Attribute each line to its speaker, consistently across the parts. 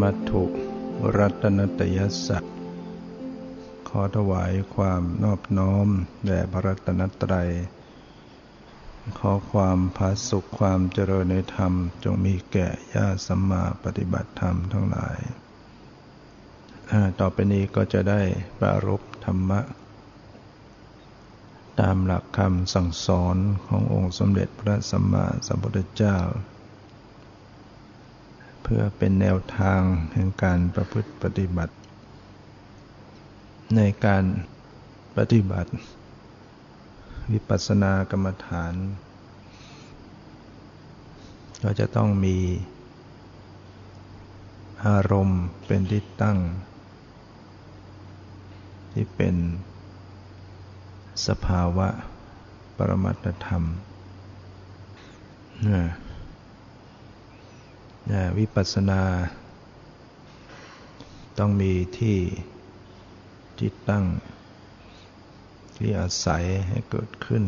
Speaker 1: มัถุรัตนตยสัตขอถวายความนอบน้อมแด่พระรัตนตรัย ขอความพาสุขความเจริญในธรรม จงมีแก่ญาติสัมมาปฏิบัติธรรมทั้งหลาย ต่อไปนี้ก็จะได้ปรารบธรรมะ ตามหลักคำสั่งสอนขององค์สมเด็จพระสัมมาสัมพุทธเจ้า พื่อเป็นแนวทางแห่งการประพฤติปฏิบัติ ในการปฏิบัติ วิปัสสนากรรมฐานเราจะต้องมี อารมณ์เป็นที่ตั้ง ที่เป็นสภาวะปรมัตธรรมนะ วิปัสสนา ต้องมีที่จิตตั้ง ที่อาศัยให้เกิดขึ้น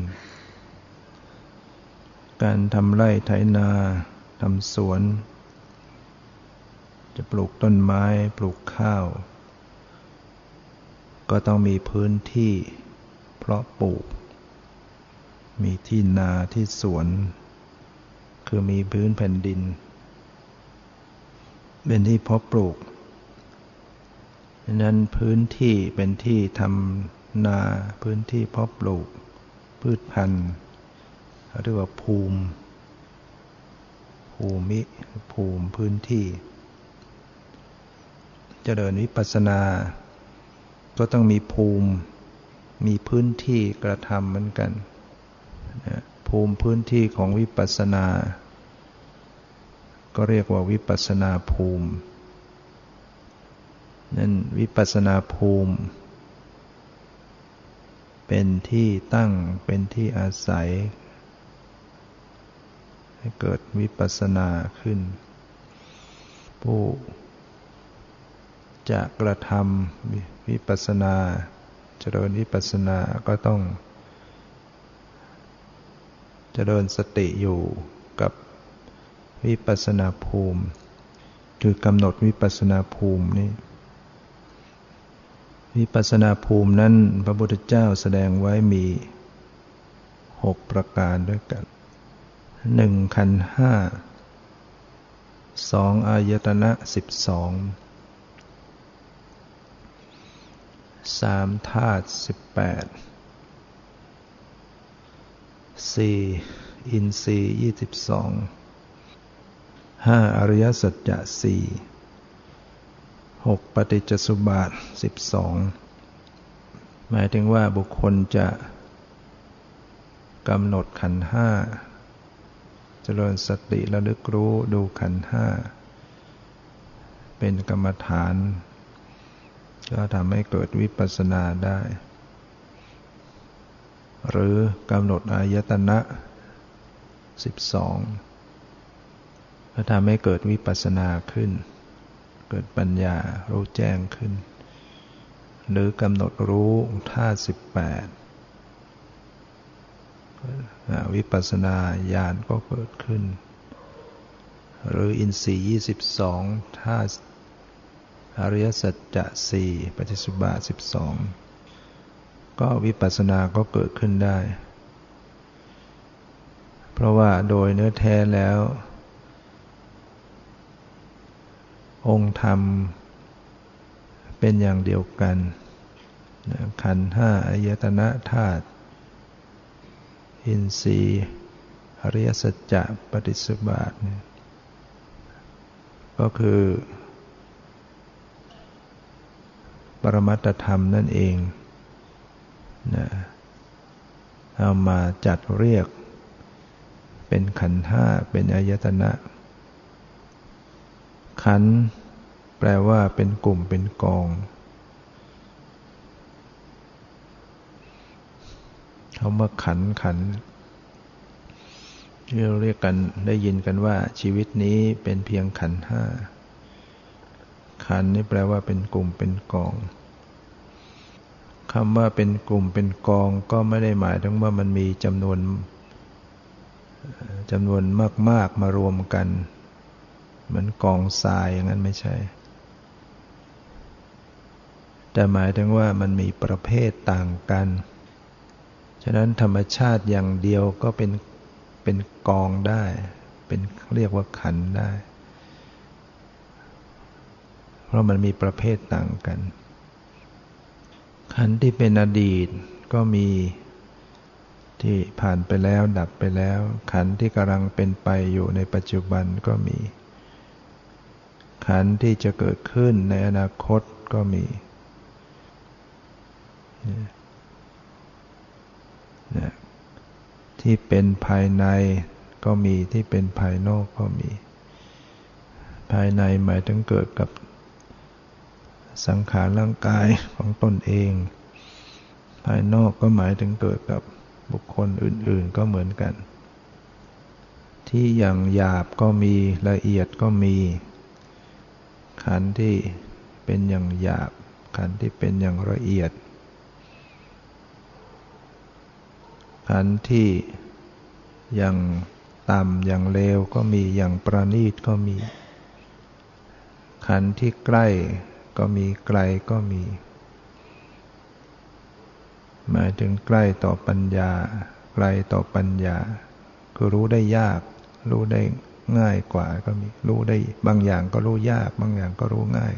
Speaker 1: การทำไร่ไถนาทำสวน จะปลูกต้นไม้ปลูกข้าว ก็ต้องมีพื้นที่ เพราะปลูก มีที่นาที่สวน คือมีพื้นแผ่นดิน เป็นที่เพาะปลูกดังนั้นพื้นที่เป็นที่ทำนาพื้นที่เพาะปลูก พืชพันธุ์เรียกว่าภูมิ ภูมิภูมิพื้นที่จเจริญวิปัสสนา ก็ต้องมีภูมิ มีพื้นที่กระทำเหมือนกัน ภูมิพื้นที่ของวิปัสสนา ก็เรียกว่าวิปัสนาภูมิ นั่นวิปัสนาภูมิ เป็นที่ตั้งเป็นที่อาศัย ให้เกิดวิปัสนาขึ้น ผู้จะกระทำวิปัสนาเจริญวิปัสนาก็ต้อง เจริญสติอยู่กับ วิปัสนาภูมิคือกำหนดวิปัสนาภูมินี่วิปัสนาภูมินั้นพระพุทธเจ้าแสดงไว้มีหกประการด้วยกันหนึ่งขันห้าสองอายตนะสิบสองสามธาตุสิบแปดสี่อินทรีย์ยี่สิบสอง ห้าอริยสัจจะสี่หกปฏิจจสุบาทสิบสองหมายถึงว่าบุคคลจะกำหนดขันห้าเจริญสติระลึกรู้ดูขันห้าเป็นกรรมฐาน ก็ทำให้เกิดวิปัสสนาได้ หรือกำหนดอายตนะสิบสอง ก็ทำให้เกิดวิปัสสนาขึ้น เกิดปัญญารู้แจ้งขึ้น หรือกำหนดรู้ท่าสิบแปดวิปัสสนาญาณก็เกิดขึ้น หรืออินทรีย์ยี่สิบสองท่าอริยสัจจะสี่ปฏิสุบาสิบสองก็วิปัสสนาก็เกิดขึ้นได้ เพราะว่าโดยเนื้อแท้แล้ว องค์ธรรม เป็นอย่างเดียวกัน ขันห้าอายตนะธาตุอินทรีย์อริยสัจจะปฏิสบาทก็คือ ปรมัตธรรมนั่นเองนะเอามาจัดเรียก เป็นขันห้าเป็นอายตนะ ขันแปลว่าเป็นกลุ่มเป็นกองคำว่าขันขันที่เราเรียกกันได้ยินกันว่า ชีวิตนี้เป็นเพียงขันห้า ขันนี่แปลว่าเป็นกลุ่มเป็นกองคำว่าเป็นกลุ่มเป็นกองก็ไม่ได้หมายถึงว่ามันมีจำนวนจำนวนมาก ๆมารวมกัน เหมือนกองทรายอย่างนั้นไม่ใช่ แต่หมายถึงว่ามันมีประเภทต่างกัน ฉะนั้นธรรมชาติอย่างเดียวก็เป็นเป็นกองได้ เป็นเรียกว่าขันได้ เพราะมันมีประเภทต่างกัน ขันที่เป็นอดีตก็มีที่ผ่านไปแล้วดับไปแล้ว ขันที่กำลังเป็นไปอยู่ในปัจจุบันก็มี ขันที่จะเกิดขึ้นในอนาคตก็มีที่เป็นภายในก็มีที่เป็นภายนอกก็มี ภายในหมายถึงเกิดกับสังขารร่างกายของตนเอง ภายนอกก็หมายถึงเกิดกับบุคคลอื่น ๆ ก็เหมือนกัน ที่อย่างหยาบก็มีละเอียดก็มี ขันที่เป็นอย่างหยาบ ขันที่เป็นอย่างละเอียด ขันที่อย่างต่ำอย่างเลวก็มีอย่างประณีตก็มี ขันที่ใกล้ก็มีไกลก็มี หมายถึงใกล้ต่อปัญญา ไกลต่อปัญญา คือรู้ได้ยาก รู้ได้ ง่ายกว่าก็มีรู้ได้ บางอย่างก็รู้ยาก บางอย่างก็รู้ง่าย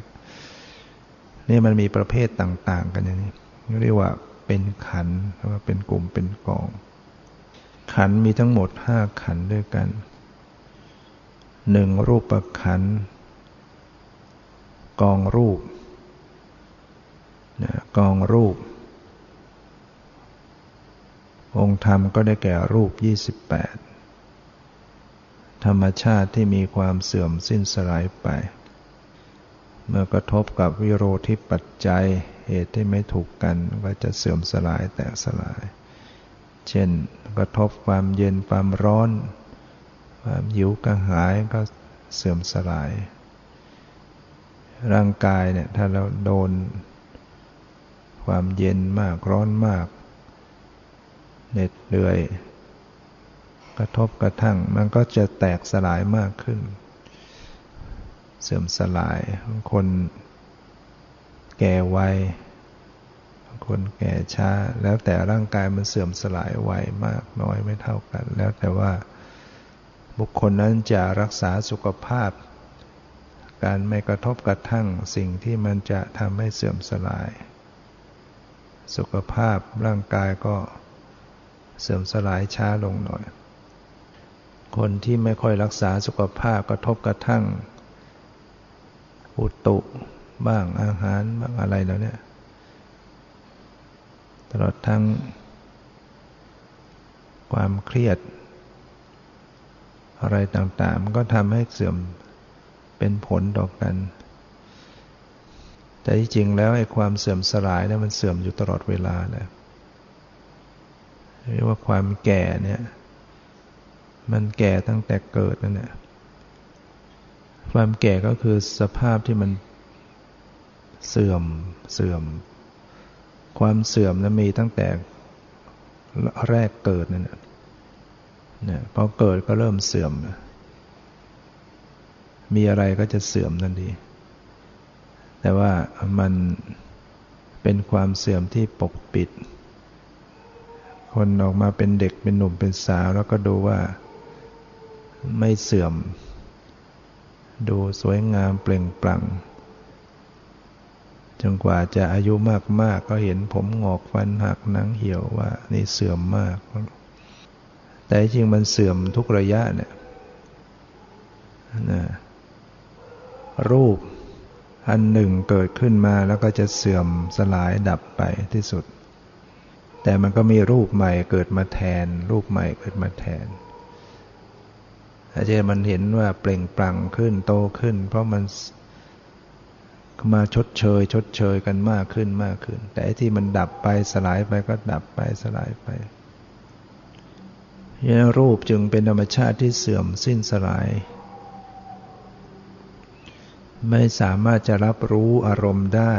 Speaker 1: นี่มันมีประเภทต่าง ๆ กันอย่างนี้เรียกว่าเป็นขันว่าเป็นกลุ่มเป็นกอง ขันมีทั้งหมดห้าขันด้วยกันหนึ่งรูปปขันกองรูปกองรูป องค์ธรรมก็ได้แก่รูป 28 ธรรมชาติที่มีความเสื่อมสิ้นสลายไป เมื่อกระทบกับวิโรธิปัจจัยเหตุที่ไม่ถูกกันก็จะเสื่อมสลายแตกสลาย เช่นกระทบความเย็นความร้อน ความหิวกระหายก็เสื่อมสลาย ร่างกายเนี่ยถ้าเราโดน ความเย็นมากร้อนมากเหน็ดเหนื่อย กระทบกระทั่ง มันก็จะแตกสลายมากขึ้น เสื่อมสลายคนแก่ไวคนแก่ช้า แล้วแต่ร่างกายมันเสื่อมสลายไวมากน้อยไม่เท่ากัน แล้วแต่ว่าบุคคลนั้นจะรักษาสุขภาพ การไม่กระทบกระทั่งสิ่งที่มันจะทำให้เสื่อมสลาย สุขภาพร่างกายก็เสื่อมสลายช้าลงหน่อย คนที่ไม่ค่อยรักษาสุขภาพกระทบกระทั่ง อุตุบ้างอาหารบ้างอะไรแล้วเนี่ยตลอดทั้ง ความเครียด อะไรต่างๆ มันก็ทำให้เสื่อมเป็นผลต่อกัน แต่ที่จริงแล้วไอ้ความเสื่อมสลายเนี่ยมันเสื่อมอยู่ตลอดเวลาแหละเรียกว่าความแก่เนี่ย มันแก่ตั้งแต่เกิดนั่นแหละความแก่ก็คือสภาพที่มันเสื่อมเสื่อม ความเสื่อมนั้นมีตั้งแต่แรกเกิดนั่นแหละเนี่ยพอเกิดก็เริ่มเสื่อม มีอะไรก็จะเสื่อมทันทีแต่ว่ามันเป็นความเสื่อมที่ปกปิด คนออกมาเป็นเด็กเป็นหนุ่มเป็นสาวแล้วก็ดูว่า ไม่เสื่อม ดูสวยงามเปล่งปลั่งจนกว่าจะอายุมาก ๆ ก็เห็นผมงอกฟันหักหนังเหี่ยวว่า นี่เสื่อมมาก แต่จริงมันเสื่อมทุกระยะเนี่ยนะรูปอันหนึ่งเกิดขึ้นมาแล้วก็จะเสื่อมสลายดับไปที่สุด แต่มันก็มีรูปใหม่เกิดมาแทน รูปใหม่เกิดมาแทน อาจจะมันเห็นว่าเปล่งปลั่งขึ้นโตขึ้น เพราะมันมาชดเชย ชดเชยกันมากขึ้นมากขึ้น แต่ที่มันดับไปสลายไปก็ดับไปสลายไปนี่รูปจึงเป็นธรรมชาติที่เสื่อมสิ้นสลาย ไม่สามารถจะรับรู้อารมณ์ได้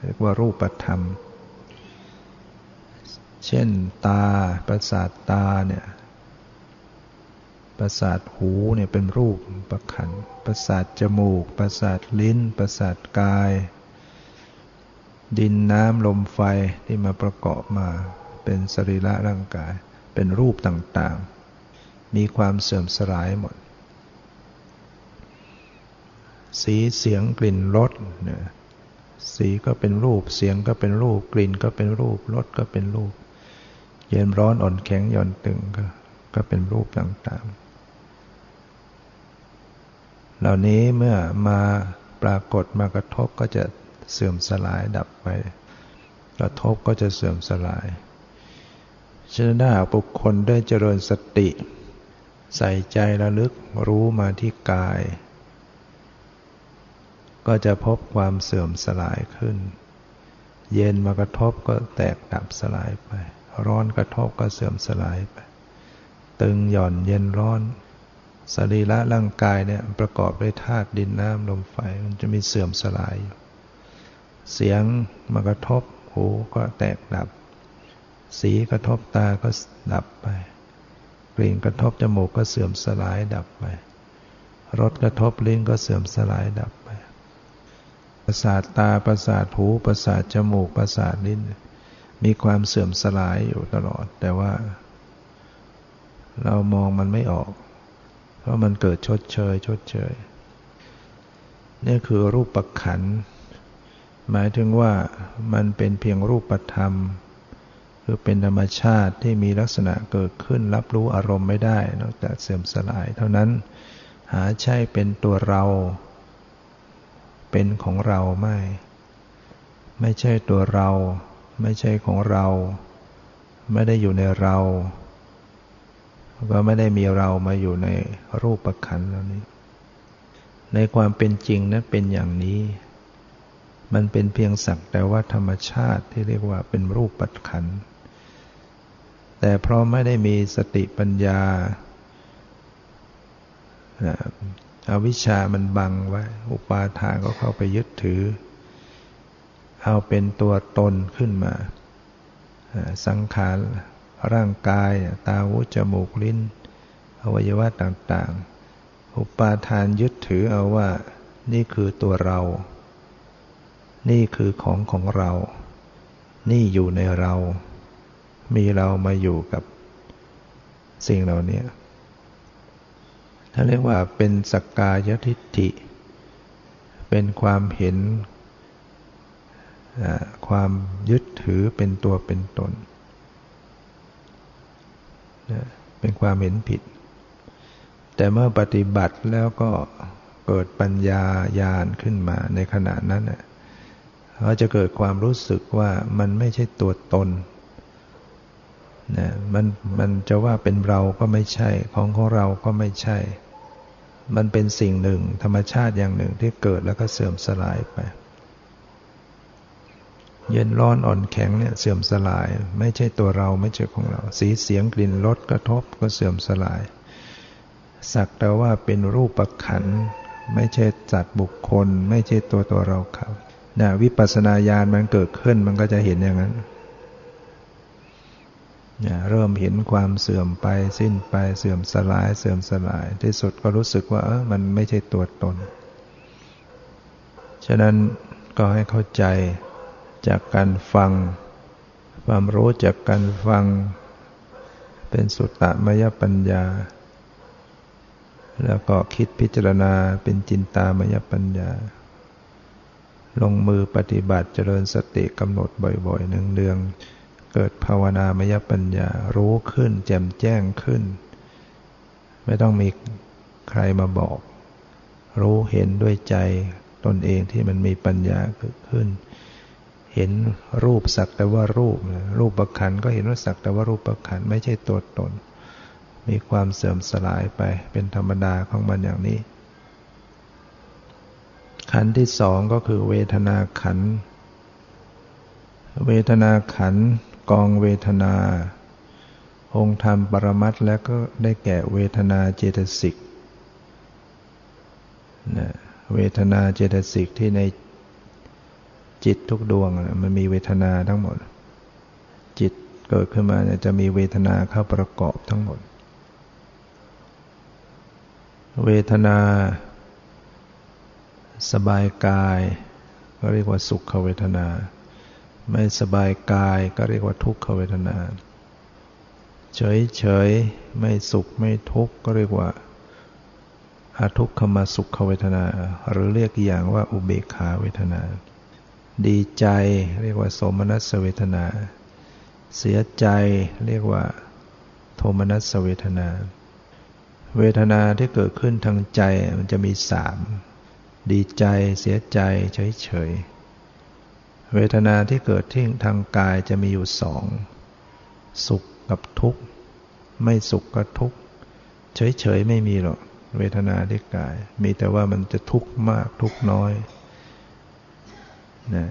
Speaker 1: เรียกว่ารูปธรรม เช่นตาประสาทตาเนี่ย ประสาทหูเนี่ยเป็นรูปประขัน ประสาทจมูก ประสาทลิ้น ประสาทกาย ดินน้ำลมไฟที่มาประกอบมา เป็นสรีระร่างกาย เป็นรูปต่างๆ มีความเสื่อมสลายหมด สีเสียงกลิ่นรสเนี่ยสีก็เป็นรูป เสียงก็เป็นรูป กลิ่นก็เป็นรูป รสก็เป็นรูป เย็นร้อนอ่อนแข็งหย่อนตึงก็ก็เป็นรูปต่างๆ เหล่านี้เมื่อมาปรากฏมากระทบก็จะเสื่อมสลายดับไป กระทบก็จะเสื่อมสลาย ฉะนั้นถ้าบุคคลได้เจริญสติ ใส่ใจระลึกรู้มาที่กาย ก็จะพบความเสื่อมสลายขึ้น เย็นมากระทบก็แตกดับสลายไป ร้อนกระทบก็เสื่อมสลายไป ตึงหย่อนเย็นร้อน สรีระร่างกายเนี่ยประกอบด้วยธาตุดินน้ำลมไฟมันจะมีเสื่อมสลายอยู่เสียงมากระทบหูก็แตกดับ สีกระทบตาก็ดับไป กลิ่นกระทบจมูกก็เสื่อมสลายดับไปรสกระทบลิ้นก็เสื่อมสลายดับไป ประสาทตาประสาทหูประสาทจมูกประสาทลิ้น มีความเสื่อมสลายอยู่ตลอด แต่ว่า เรามองมันไม่ออก เพราะมันเกิดชดเชย ชดเชยนี่คือรูปประขัน หมายถึงว่ามันเป็นเพียงรูปธรรม คือเป็นธรรมชาติที่มีลักษณะเกิดขึ้นรับรู้อารมณ์ไม่ได้ นอกจากเสื่อมสลาย เท่านั้นหาใช่เป็นตัวเรา เป็นของเราไม่ ไม่ใช่ตัวเรา ไม่ใช่ของเรา ไม่ได้อยู่ในเรา ก็ไม่ได้มีเรามาอยู่ในรูปประคันแล้วนี้ ในความเป็นจริงนะเป็นอย่างนี้ มันเป็นเพียงสักแต่ว่าธรรมชาติที่เรียกว่าเป็นรูปปัจขัน แต่เพราะไม่ได้มีสติปัญญาอาวิชชามันบังไว้ อุปาทานก็เข้าไปยึดถือ เอาเป็นตัวตนขึ้นมา สังขาร ร่างกาย ตาหูจมูกลิ้น อวัยวะต่างๆ อุปาทานยึดถือเอาว่า นี่คือตัวเรา นี่คือของของเรา นี่อยู่ในเรา มีเรามาอยู่กับสิ่งเหล่านี้ถ้าเรียกว่าเป็นสักกายทิฏฐิ เป็นความเห็น ความยึดถือเป็นตัวเป็นตน เป็นความเห็นผิด แต่เมื่อปฏิบัติแล้วก็เกิดปัญญาญาณขึ้นมาในขณะนั้นเขาจะเกิดความรู้สึกว่ามันไม่ใช่ตัวตนนะมันมันจะว่าเป็นเราก็ไม่ใช่ ของของเราก็ไม่ใช่ มันเป็นสิ่งหนึ่ง ธรรมชาติอย่างหนึ่งที่เกิดแล้วก็เสื่อมสลายไป เย็นร้อนอ่อนแข็งเนี่ยเสื่อมสลาย ไม่ใช่ตัวเราไม่ใช่ของเรา สีเสียงกลิ่นรสกระทบก็เสื่อมสลาย สักแต่ว่าเป็นรูปประขัน ไม่ใช่จัดบุคคล ไม่ใช่ตัวตัวเราเขานะวิปัสสนาญาณมันเกิดขึ้นมันก็จะเห็นอย่างนั้นนะเริ่มเห็นความเสื่อมไปสิ้นไปเสื่อมสลาย เสื่อมสลาย ที่สุดก็รู้สึกว่าเออมันไม่ใช่ตัวตน ฉะนั้นก็ให้เข้าใจ จากการฟัง ความรู้จากการฟัง เป็นสุตตมยปัญญา แล้วก็คิดพิจารณาเป็นจินตามยปัญญา ลงมือปฏิบัติเจริญสติกำหนดบ่อยๆหนึ่งเดืองเกิดภาวนามยปัญญารู้ขึ้น แจ่มแจ้งขึ้น ไม่ต้องมีใครมาบอก รู้เห็นด้วยใจตนเองที่มันมีปัญญาเกิดขึ้น เห็นรูปสักแต่ว่ารูป รูปประคันก็เห็นว่าสักแต่ว่ารูปประคันไม่ใช่ตัวตน มีความเสื่อมสลายไปเป็นธรรมดาของมันอย่างนี้ ขันที่สองก็คือเวทนาขัน เวทนาขันกองเวทนา องค์ธรรมปรมัตและก็ได้แก่เวทนาเจตสิกเวทนาเจตสิกที่ใน จิตทุกดวงมันมีเวทนาทั้งหมด จิตเกิดขึ้นมาจะมีเวทนาเข้าประกอบทั้งหมด เวทนา สบายกาย ก็เรียกว่าสุขเวทนา ไม่สบายกายก็เรียกว่าทุกขเวทนา เฉยเฉยไม่สุขไม่ทุกข์ก็เรียกว่าอาทุกขมาสุขเวทนา หรือเรียกอย่างว่าอุเบกขาเวทนา ดีใจเรียกว่าโสมนัสเวทนา เสียใจเรียกว่า โทมนัสเวทนา เวทนาที่เกิดขึ้นทางใจมันจะมีสามดีใจเสียใจเฉยเฉยเวทนาที่เกิดที่ทางกายจะมีอยู่สอง สุขกับทุกข์ ไม่สุขก็ทุกข์ เฉยเฉยไม่มีหรอก เวทนาที่กาย มีแต่ว่ามันจะทุกข์มากทุกข์น้อย นะ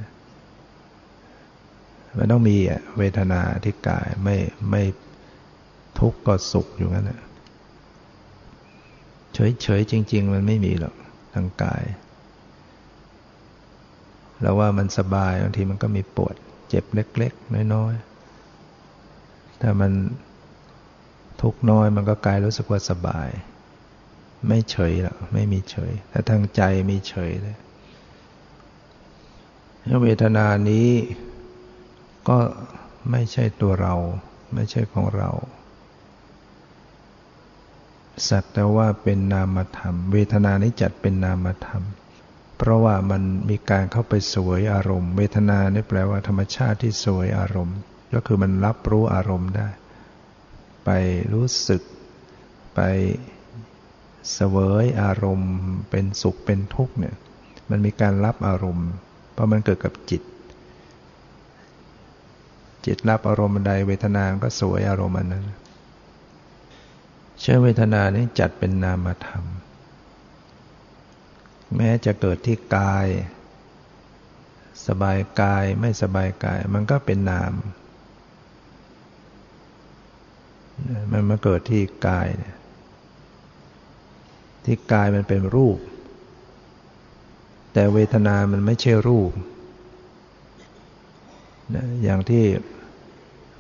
Speaker 1: มันต้องมีอะเวทนาที่กายไม่ไม่ทุกข์ก็สุขอยู่งั้นนะเฉยเฉยจริง ๆ มันไม่มีหรอกทางกายเราว่ามันสบายบางทีมันก็มีปวด เจ็บเล็ก ๆ น้อยๆถ้ามันทุกน้อยมันก็กลายรู้สึกว่าสบาย ไม่เฉยหรอกไม่มีเฉยแต่ทางใจมีเฉยเลย เวทนานี้ก็ไม่ใช่ตัวเรา ไม่ใช่ของเรา สักแต่ว่าเป็นนามธรรม เวทนานี้จัดเป็นนามธรรม เพราะว่ามันมีการเข้าไปสวยอารมณ์ เวทนานี่แปลว่าธรรมชาติที่สวยอารมณ์ ก็คือมันรับรู้อารมณ์ได้ ไปรู้สึก ไปเสวยอารมณ์ เป็นสุขเป็นทุกข์เนี่ย มันมีการรับอารมณ์ ราะมันเกิดกับจิต จิตรับอารมณ์ใดเวทนาก็สวยอารมณ์นั้นเชื่อเวทนานี้จัดเป็นนามธรรม แม้จะเกิดที่กาย สบายกายไม่สบายกาย มันก็เป็นนาม มันมาเกิดที่กายเนี่ยที่กายมันเป็นรูป แต่เวทนามันไม่ใช่รูปนะอย่างที่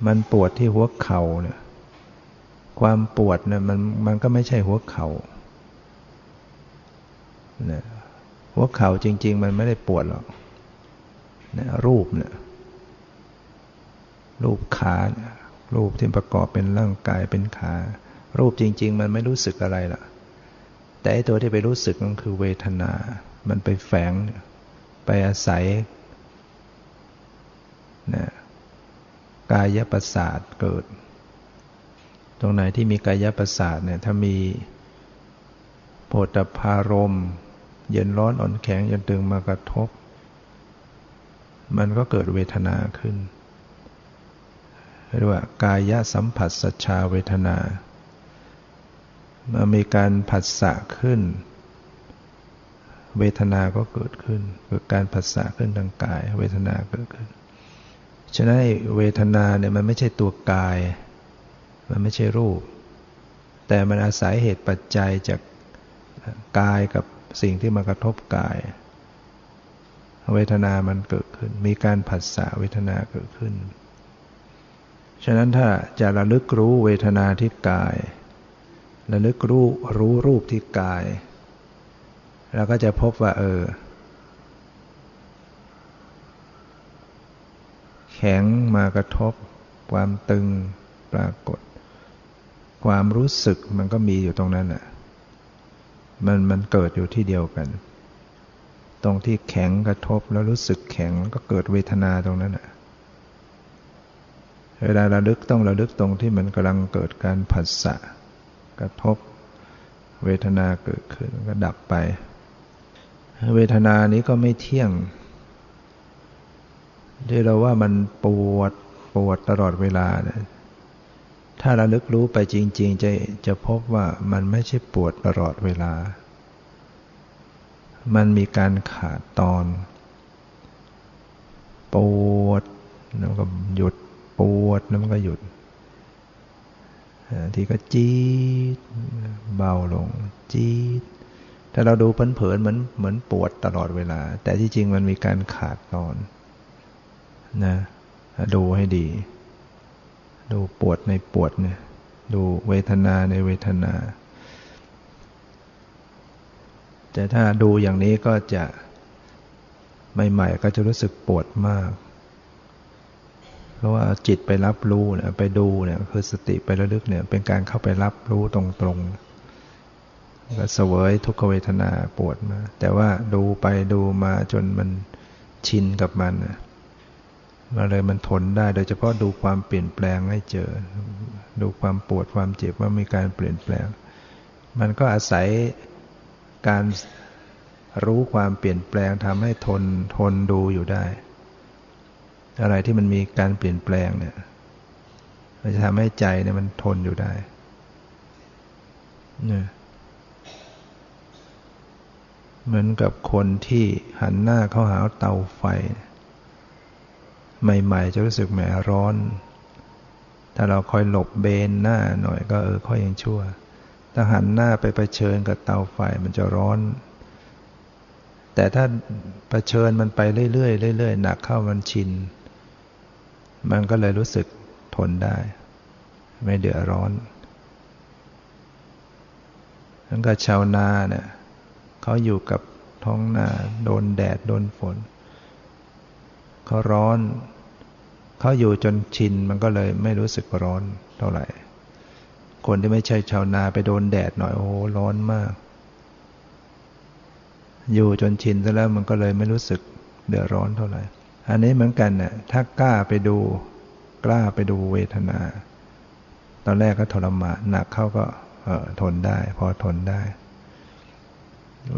Speaker 1: มันปวดที่หัวเข่าเนี่ยความปวดเนี่ยมันมันก็ไม่ใช่หัวเขา่านะหัวเข่าจริง ๆ มันไม่ได้ปวดหรอกนะรูปเนี่ยรูปขารูปที่ประกอบเป็นร่างกายเป็นขา รูปจริง ๆ มันไม่รู้สึกอะไรล่ะ แต่ตัวที่ไปรู้สึกมันคือเวทนา มันไปแฝง ไปอาศัยนะกายประสาทเกิด ตรงไหนที่มีกายประสาทเนี่ยถ้ามีโพธพารม เย็นร้อนอ่อนแข็งยันตึงมากระทบ มันก็เกิดเวทนาขึ้นเรียกว่ากายสัมผัสสัชาเวทนามื่อมีการผัสสะขึ้น เวทนาก็เกิดขึ้น เกิดการผัสสะขึ้นทางกาย เวทนาเกิดขึ้น ฉะนั้นเวทนาเนี่ยมันไม่ใช่ตัวกาย มันไม่ใช่รูป แต่มันอาศัยเหตุปัจจัยจากกายกับสิ่งที่มากระทบกาย เวทนามันเกิดขึ้น มีการผัสสะเวทนาเกิดขึ้น ฉะนั้นถ้าจะระลึกรู้เวทนาที่กาย ระลึกรู้รู้รูปที่กาย เราก็จะพบว่า เออ แข็งมากระทบ ความตึงปรากฏ ความรู้สึกมันก็มีอยู่ตรงนั้นอะ มันมันเกิดอยู่ที่เดียวกัน ตรงที่แข็งกระทบแล้วรู้สึกแข็งก็เกิดเวทนาตรงนั้นอะเวลาระลึกต้องระลึกตรงที่มันกำลังเกิดการผัสสะกระทบ เวทนาเกิดขึ้นก็ดับไป เวทนานี้ก็ไม่เที่ยง ที่เราว่ามันปวดปวดตลอดเวลาเนี่ยถ้าระลึกรู้ไปจริง ๆ จะจะพบว่ามันไม่ใช่ปวดตลอดเวลา มันมีการขาดตอน ปวดแล้วก็หยุดปวดแล้วมันก็หยุด ทีก็จี๊ดเบาลงจี๊ด ถ้าเราดูเพลินๆเหมือนเหมือนปวดตลอดเวลา แต่ที่จริงมันมีการขาดตอนนะดูให้ดี ดูปวดในปวดเนี่ย ดูเวทนาในเวทนา แต่ถ้าดูอย่างนี้ก็จะใหม่ๆก็จะรู้สึกปวดมาก เพราะว่าจิตไปรับรู้เนี่ยไปดูเนี่ยคือสติไประลึกเนี่ยเป็นการเข้าไปรับรู้ตรงๆ ก็เสวยทุกขเวทนาปวดมา แต่ว่าดูไปดูมาจนมันชินกับมันมาเลยมันทนได้ โดยเฉพาะดูความเปลี่ยนแปลงให้เจอ ดูความปวดความเจ็บว่ามีการเปลี่ยนแปลง มันก็อาศัยการรู้ความเปลี่ยนแปลงทำให้ทนทนดูอยู่ได้ อะไรที่มันมีการเปลี่ยนแปลงเนี่ยมันจะทำให้ใจเนี่ยมันทนอยู่ได้เนี่ย เหมือนกับคนที่หันหน้าเข้าหาเตาไฟ ใหม่ๆ จะรู้สึกแหมร้อน ถ้าเราคอยหลบเบนหน้าหน่อยก็เออค่อยยังชั่ว ถ้าหันหน้าไปไปเชิญกับเตาไฟมันจะร้อน แต่ถ้าเผชิญมันไปเรื่อยๆเรื่อยๆหนักเข้ามันชิน มันก็เลยรู้สึกทนได้ ไม่เดือดร้อนทั้งกับชาวนาเนี่ย เขาอยู่กับท้องนาโดนแดดโดนฝน เขาร้อน เขาอยู่จนชินมันก็เลยไม่รู้สึกร้อนเท่าไหร่ คนที่ไม่ใช่ชาวนาไปโดนแดดหน่อยโอ้ร้อนมาก อยู่จนชินซะแล้วมันก็เลยไม่รู้สึกเดือดร้อนเท่าไหร่ อันนี้เหมือนกันน่ะถ้ากล้าไปดู กล้าไปดูเวทนา ตอนแรกก็ทรมานหนักเข้าก็ทนได้ พอทนได้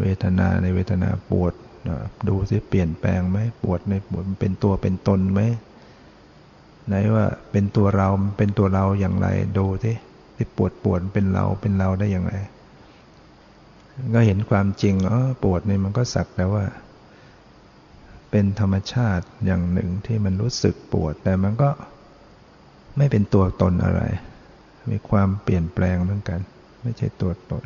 Speaker 1: เวทนาในเวทนาปวดดูสิเปลี่ยนแปลงไหมปวดในปวดเป็นตัวเป็นตนไหมไหนว่าเป็นตัวเราเป็นตัวเราอย่างไรดูสิที่ปวดปวดเป็นเราเป็นเราได้อย่างไร ก็เห็นความจริงอ๋อปวดนี่มันก็สักแต่ว่า เป็นธรรมชาติอย่างหนึ่งที่มันรู้สึกปวด แต่มันก็ไม่เป็นตัวตนอะไร มีความเปลี่ยนแปลงเหมือนกัน ไม่ใช่ตัวตน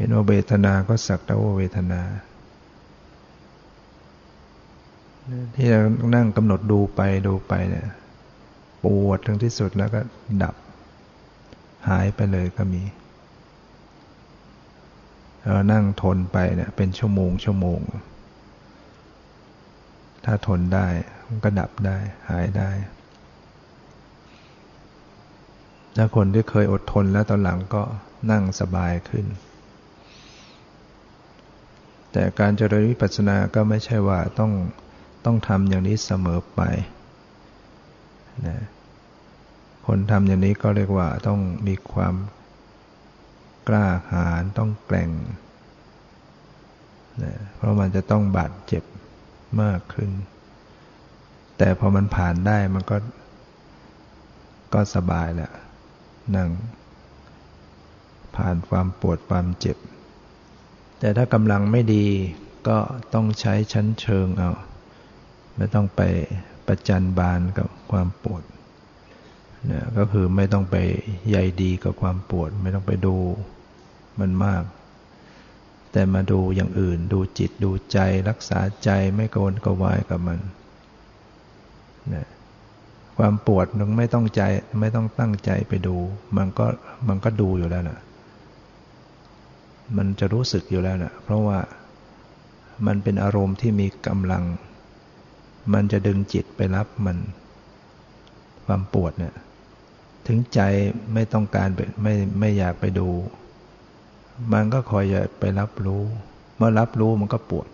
Speaker 1: เห็นว่าเวทนาก็สักแต่ว่าเวทนา ที่เรานั่งกำหนดดูไปดูไปเนี่ยปวดถึงที่สุดแล้วก็ดับ หายไปเลยก็มีเรานั่งทนไปเนี่ยเป็นชั่วโมงชั่วโมง ถ้าทนได้มันก็ดับได้ หายได้ ถ้าคนที่เคยอดทนแล้วตอนหลังก็นั่งสบายขึ้น แต่การเจริญวิปัสสนาก็ไม่ใช่ว่าต้องต้องทำอย่างนี้เสมอไปนะคนทำอย่างนี้ก็เรียกว่าต้องมีความกล้าหาญต้องแกร่งนะเพราะมันจะต้องบาดเจ็บมากขึ้น แต่พอมันผ่านได้มันก็ ก็สบายแหละนั่งผ่านความปวดความเจ็บ แต่ถ้ากำลังไม่ดีก็ต้องใช้ชั้นเชิงเอา ไม่ต้องไปประจันบานกับความปวดนี่ยก็คือไม่ต้องไปใยดีกับความปวด ไม่ต้องไปดูมันมาก แต่มาดูอย่างอื่น ดูจิตดูใจรักษาใจไม่โกนกวายกับมันนะความปวดนึงไม่ต้องใจไม่ต้องตั้งใจไปดู มันก็มันก็ดูอยู่แล้วนะ มันจะรู้สึกอยู่แล้วนะเพราะว่ามันเป็นอารมณ์ที่มีกำลัง มันจะดึงจิตไปรับมัน ความปวดเนี่ย ถึงใจไม่ต้องการไม่ไม่อยากไปดู มันก็คอยจะไปรับรู้ เมื่อรับรู้มันก็ปวด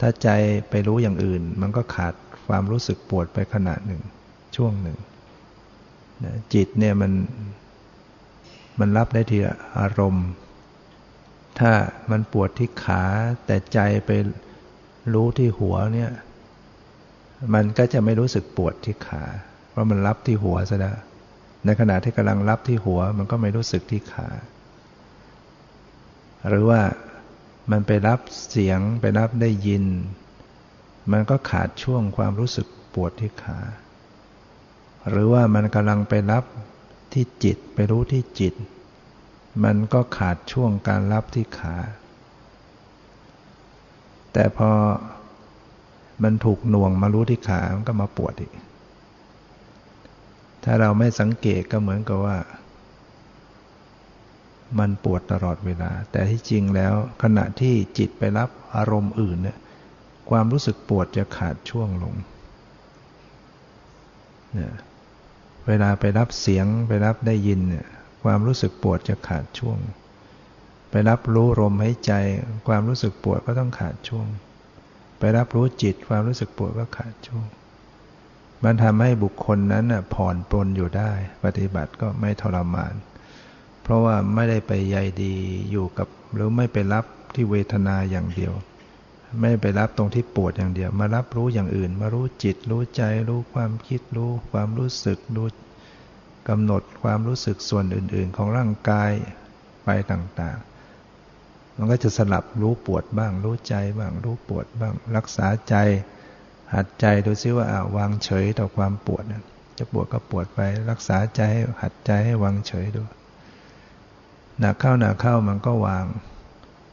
Speaker 1: ถ้าใจไปรู้อย่างอื่น มันก็ขาดความรู้สึกปวดไปขณะหนึ่ง ช่วงหนึ่งจิตเนี่ยมันมันรับได้ทีอารมณ์ ถ้ามันปวดที่ขาแต่ใจไปรู้ที่หัวเนี่ย มันก็จะไม่รู้สึกปวดที่ขา เพราะมันรับที่หัวซะแล้วในขณะที่กำลังรับที่หัว มันก็ไม่รู้สึกที่ขา หรือว่ามันไปรับเสียงไปรับได้ยิน มันก็ขาดช่วงความรู้สึกปวดที่ขา หรือว่ามันกำลังไปรับที่จิตไปรู้ที่จิต มันก็ขาดช่วงการรับที่ขา แต่พอมันถูกหน่วงมารู้ที่ขา มันก็มาปวดอีก ถ้าเราไม่สังเกตก็เหมือนกับว่า มันปวดตลอดเวลา แต่ที่จริงแล้วขณะที่จิตไปรับอารมณ์อื่นเนี่ย ความรู้สึกปวดจะขาดช่วงลงเนี่ยเวลาไปรับเสียงไปรับได้ยินเนี่ย ความรู้สึกปวดจะขาดช่วง ไปรับรู้ลมหายใจ ความรู้สึกปวดก็ต้องขาดช่วง ไปรับรู้จิตความรู้สึกปวดก็ขาดช่วง มันทำให้บุคคลนั้นน่ะผ่อนปลนอยู่ได้ ปฏิบัติก็ไม่ทรมาน เพราะว่าไม่ได้ไปใยดีอยู่กับหรือไม่ไปรับที่เวทนาอย่างเดียว ไม่ไปรับตรงที่ปวดอย่างเดียว มารับรู้อย่างอื่น มารู้จิต รู้ใจ รู้ความคิด รู้ความรู้สึก รู้ กำหนดความรู้สึกส่วนอื่น ๆ ของร่างกายไปต่างๆ มันก็จะสลับรู้ปวดบ้าง รู้ใจบ้าง รู้ปวดบ้าง รักษาใจ หัดใจดูซิว่าาวางเฉยต่อความปวดนะจะปวดก็ปวดไป รักษาใจหัดใจให้วางเฉยดูหนักเข้าหนักเข้ามันก็วาง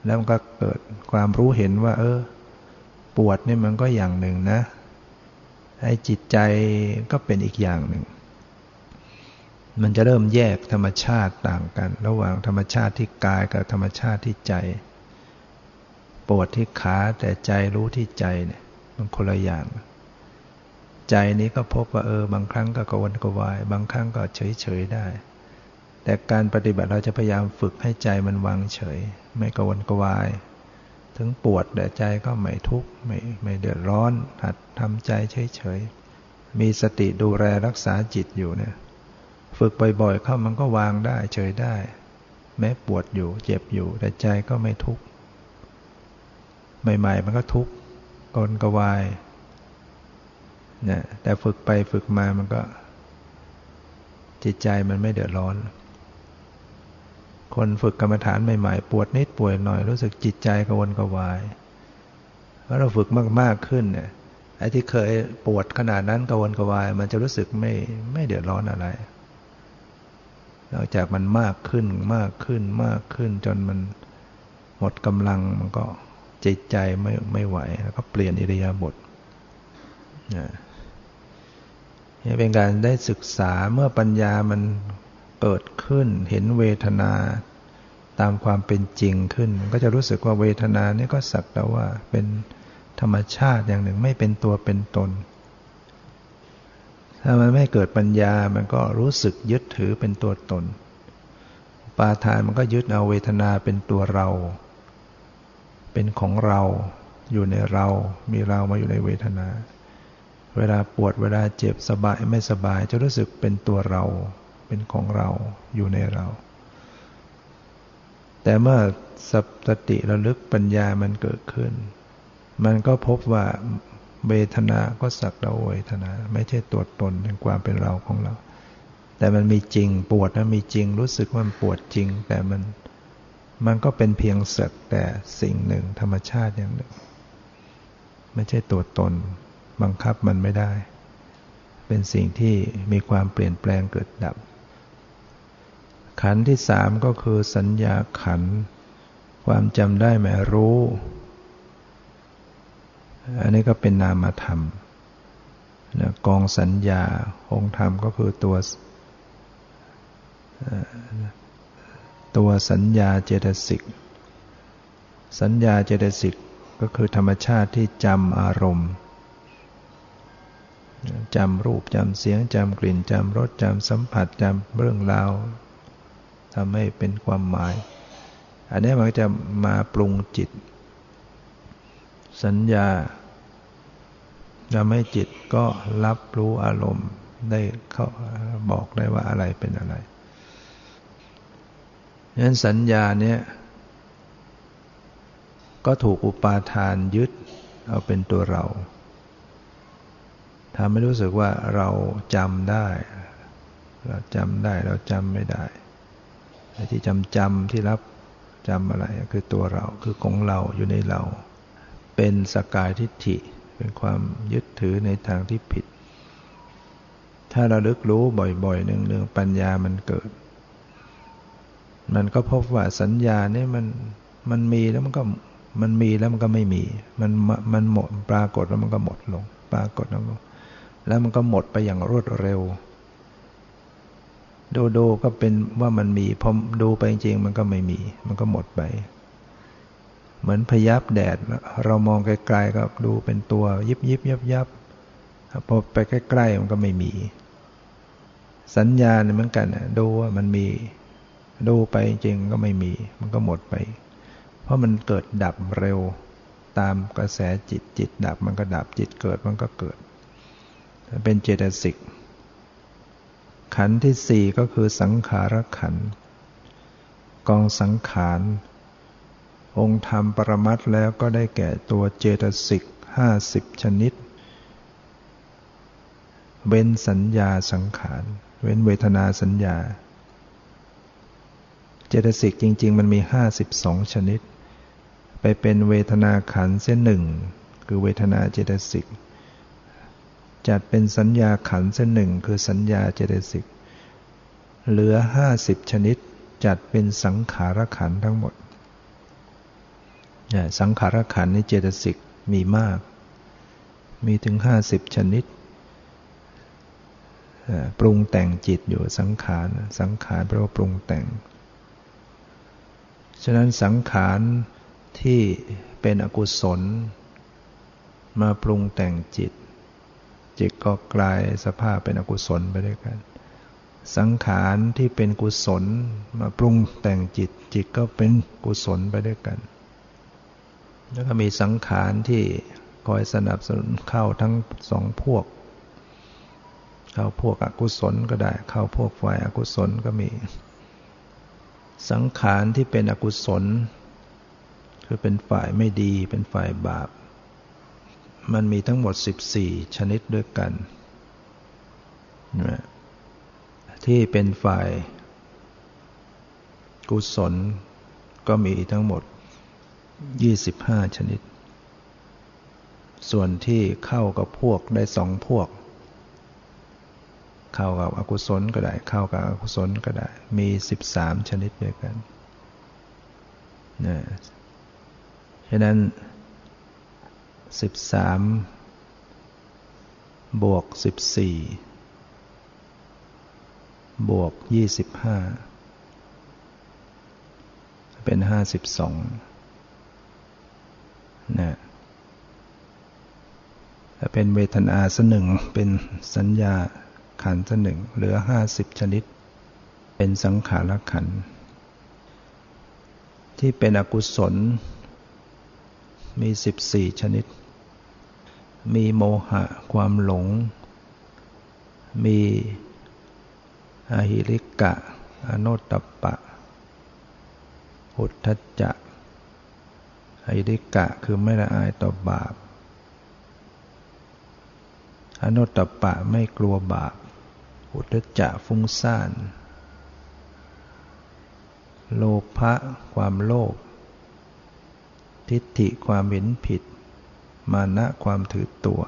Speaker 1: แล้วมันก็เกิดความรู้เห็นว่า เออ ปวดนี่มันก็อย่างหนึ่งนะไอ้จิตใจก็เป็นอีกอย่างหนึ่ง มันจะเริ่มแยกธรรมชาติต่างกัน ระหว่างธรรมชาติที่กายกับธรรมชาติที่ใจ ปวดที่ขาแต่ใจรู้ที่ใจเนี่ยมันคนละอย่าง ใจนี้ก็พบว่าเออบางครั้งก็กวนกวาย บางครั้งก็เฉยเฉยได้ แต่การปฏิบัติเราจะพยายามฝึกให้ใจมันวางเฉย ไม่กวนกวาย ถึงปวดแต่ใจก็ไม่ทุกข์ไม่ไม่เดือดร้อนหัดทำใจเฉยเฉยมีสติดูแลรักษาจิตอยู่เนี่ย ฝึกบ่อยๆเข้ามันก็วางได้เฉยได้ แม้ปวดอยู่เจ็บอยู่แต่ใจก็ไม่ทุกข์ใหม่ๆมันก็ทุกข์กลกวายเนี่ยแต่ฝึกไปฝึกมามันก็ จิตใจมันไม่เดือดร้อน คนฝึกกรรมฐานใหม่ๆ ปวดนิดปวดหน่อยรู้สึกจิตใจกวนกวายเพราะเราฝึกมากๆขึ้นเนี่ยไอ้ที่เคยปวดขนาดนั้นกวนกวาย มันจะรู้สึกไม่ไม่เดือดร้อนอะไร นอกจากมันมากขึ้นมากขึ้นมากขึ้น จนมันหมดกำลังมันก็จิตใจไม่ไม่ไหว แล้วก็เปลี่ยนอิริยาบถนี่เป็นการได้ศึกษาเมื่อปัญญามันเกิดขึ้น เห็นเวทนาตามความเป็นจริงขึ้น ก็จะรู้สึกว่าเวทนานี่ก็สักแต่ว่าเป็นธรรมชาติอย่างหนึ่งไม่เป็นตัวเป็นตน ถ้ามันไม่เกิดปัญญามันก็รู้สึกยึดถือเป็นตัวตน ปาทานมันก็ยึดเอาเวทนาเป็นตัวเรา เป็นของเราอยู่ในเรา มีเรามาอยู่ในเวทนา เวลาปวดเวลาเจ็บสบายไม่สบายจะรู้สึกเป็นตัวเรา เป็นของเราอยู่ในเรา แต่เมื่อสติระลึกปัญญามันเกิดขึ้น มันก็พบว่า เวทนาก็สักแต่เวทนา ไม่ใช่ตัวตนแห่งความเป็นเราของเรา แต่มันมีจริงปวดนะมีจริงรู้สึกว่ามันปวดจริง แต่มันมันก็เป็นเพียงสักแต่สิ่งหนึ่งธรรมชาติอย่างหนึ่ง ไม่ใช่ตัวตน บังคับมันไม่ได้ เป็นสิ่งที่มีความเปลี่ยนแปลงเกิดดับ ขันที่สามก็คือสัญญาขัน ความจำได้หมรู้ อันนี้ก็เป็นนามธรรมนะกองสัญญาองค์ธรรมก็คือตัวตัวสัญญาเจตสิก สัญญาเจตสิกก็คือธรรมชาติที่จำอารมณ์จำรูปจำเสียงจำกลิ่นจำรสจำสัมผัสจำเรื่องราวทำให้เป็นความหมาย อันนี้มันจะมาปรุงจิต สัญญาทำให้จิตก็รับรู้อารมณ์ได้เขาบอกได้ว่าอะไรเป็นอะไรฉะนั้นสัญญาเนี่ยก็ถูกอุปาทานยึดเอาเป็นตัวเราทำให้รู้สึกว่าเราจำได้ เราจำได้เราจำไม่ได้ที่จำจำที่รับจำอะไรคือตัวเราคือของเราอยู่ในเรา เป็นสกายทิฏฐิ เป็นความยึดถือในทางที่ผิด ถ้าเราลึกรู้บ่อยๆเนืองๆปัญญามันเกิด มันก็พบว่าสัญญาเนี่ยมันมันมีแล้วมันก็มันมีแล้วมันก็ไม่มี มันมันหมดปรากฏแล้วมันก็หมดลง ปรากฏแล้วแล้วมันก็หมดไปอย่างรวดเร็ว ดูดูก็เป็นว่ามันมีพอดูไปจริงมันก็ไม่มี มันก็หมดไป เหมือนพยับแดด เรามองไกลๆก็ดูเป็นตัวยิบยิบยับยับพอไปใกล้ๆมันก็ไม่มี สัญญาณเหมือนกันดูว่ามันมี ดูไปจริงก็ไม่มี มันก็หมดไป เพราะมันเกิดดับเร็วตามกระแสจิตจิตดับมันก็ดับจิตเกิดมันก็เกิด เป็นเจตสิก ขันที่สี่ก็คือสังขารขันกองสังขาร องค์ธรรมปรมัตแล้วก็ได้แก่ตัวเจตสิกห้าสิบชนิด เว้นสัญญาสังขาร เว้นเวทนาสัญญา เจตสิกจริง ๆ มันมีห้าสิบสองชนิด ไปเป็นเวทนาขันเส้นหนึ่ง คือเวทนาเจตสิกจัดเป็นสัญญาขันเส้นหนึ่งคือสัญญาเจตสิกเหลือห้าสิบชนิดจัดเป็นสังขารขันทั้งหมด สังขารขันในเจตสิกมีมาก มีถึงห้าสิบชนิด ปรุงแต่งจิตอยู่สังขาร สังขารแปลว่าปรุงแต่ง ฉะนั้นสังขารที่เป็นอกุศล มาปรุงแต่งจิต จิตก็กลายสภาพเป็นอกุศลไปด้วยกัน สังขารที่เป็นกุศลมาปรุงแต่งจิต จิตก็เป็นกุศลไปด้วยกัน แล้วก็มีสังขารที่คอยสนับสนุนเข้าทั้งสองพวก เข้าพวกอกุศลก็ได้ เข้าพวกฝ่ายอกุศลก็มี สังขารที่เป็นอกุศล คือเป็นฝ่ายไม่ดีเป็นฝ่ายบาป มันมีทั้งหมด 14 ชนิดด้วยกัน ที่เป็นฝ่ายกุศลก็มีทั้งหมด 25 ชนิด ส่วนที่เข้ากับพวกได้สองพวก เข้ากับอกุศลก็ได้ เข้ากับอกุศลก็ได้ มี 13 ชนิดด้วยกันนะฉะนั้นสิบสามบวกสิบสี่บวกยี่สิบห้าเป็นห้าสิบสอง นะถ้าเป็นเวทนาสหนึ่งเป็นสัญญาขันสหนึ่งเหลือห้าสิบชนิด เป็นสังขารขัน ที่เป็นอกุศล มีสิบสี่ชนิด มีโมหะความหลง มีอหิริกะ อโนตตปะ อุทธจัก อิริกะคือไม่ละอายต่อบาปอโนตตปะไม่กลัวบาป อุทจะฟุ้งซ่าน โลภะความโลภ ทิฏฐิความเห็นผิด มานะความถือตัว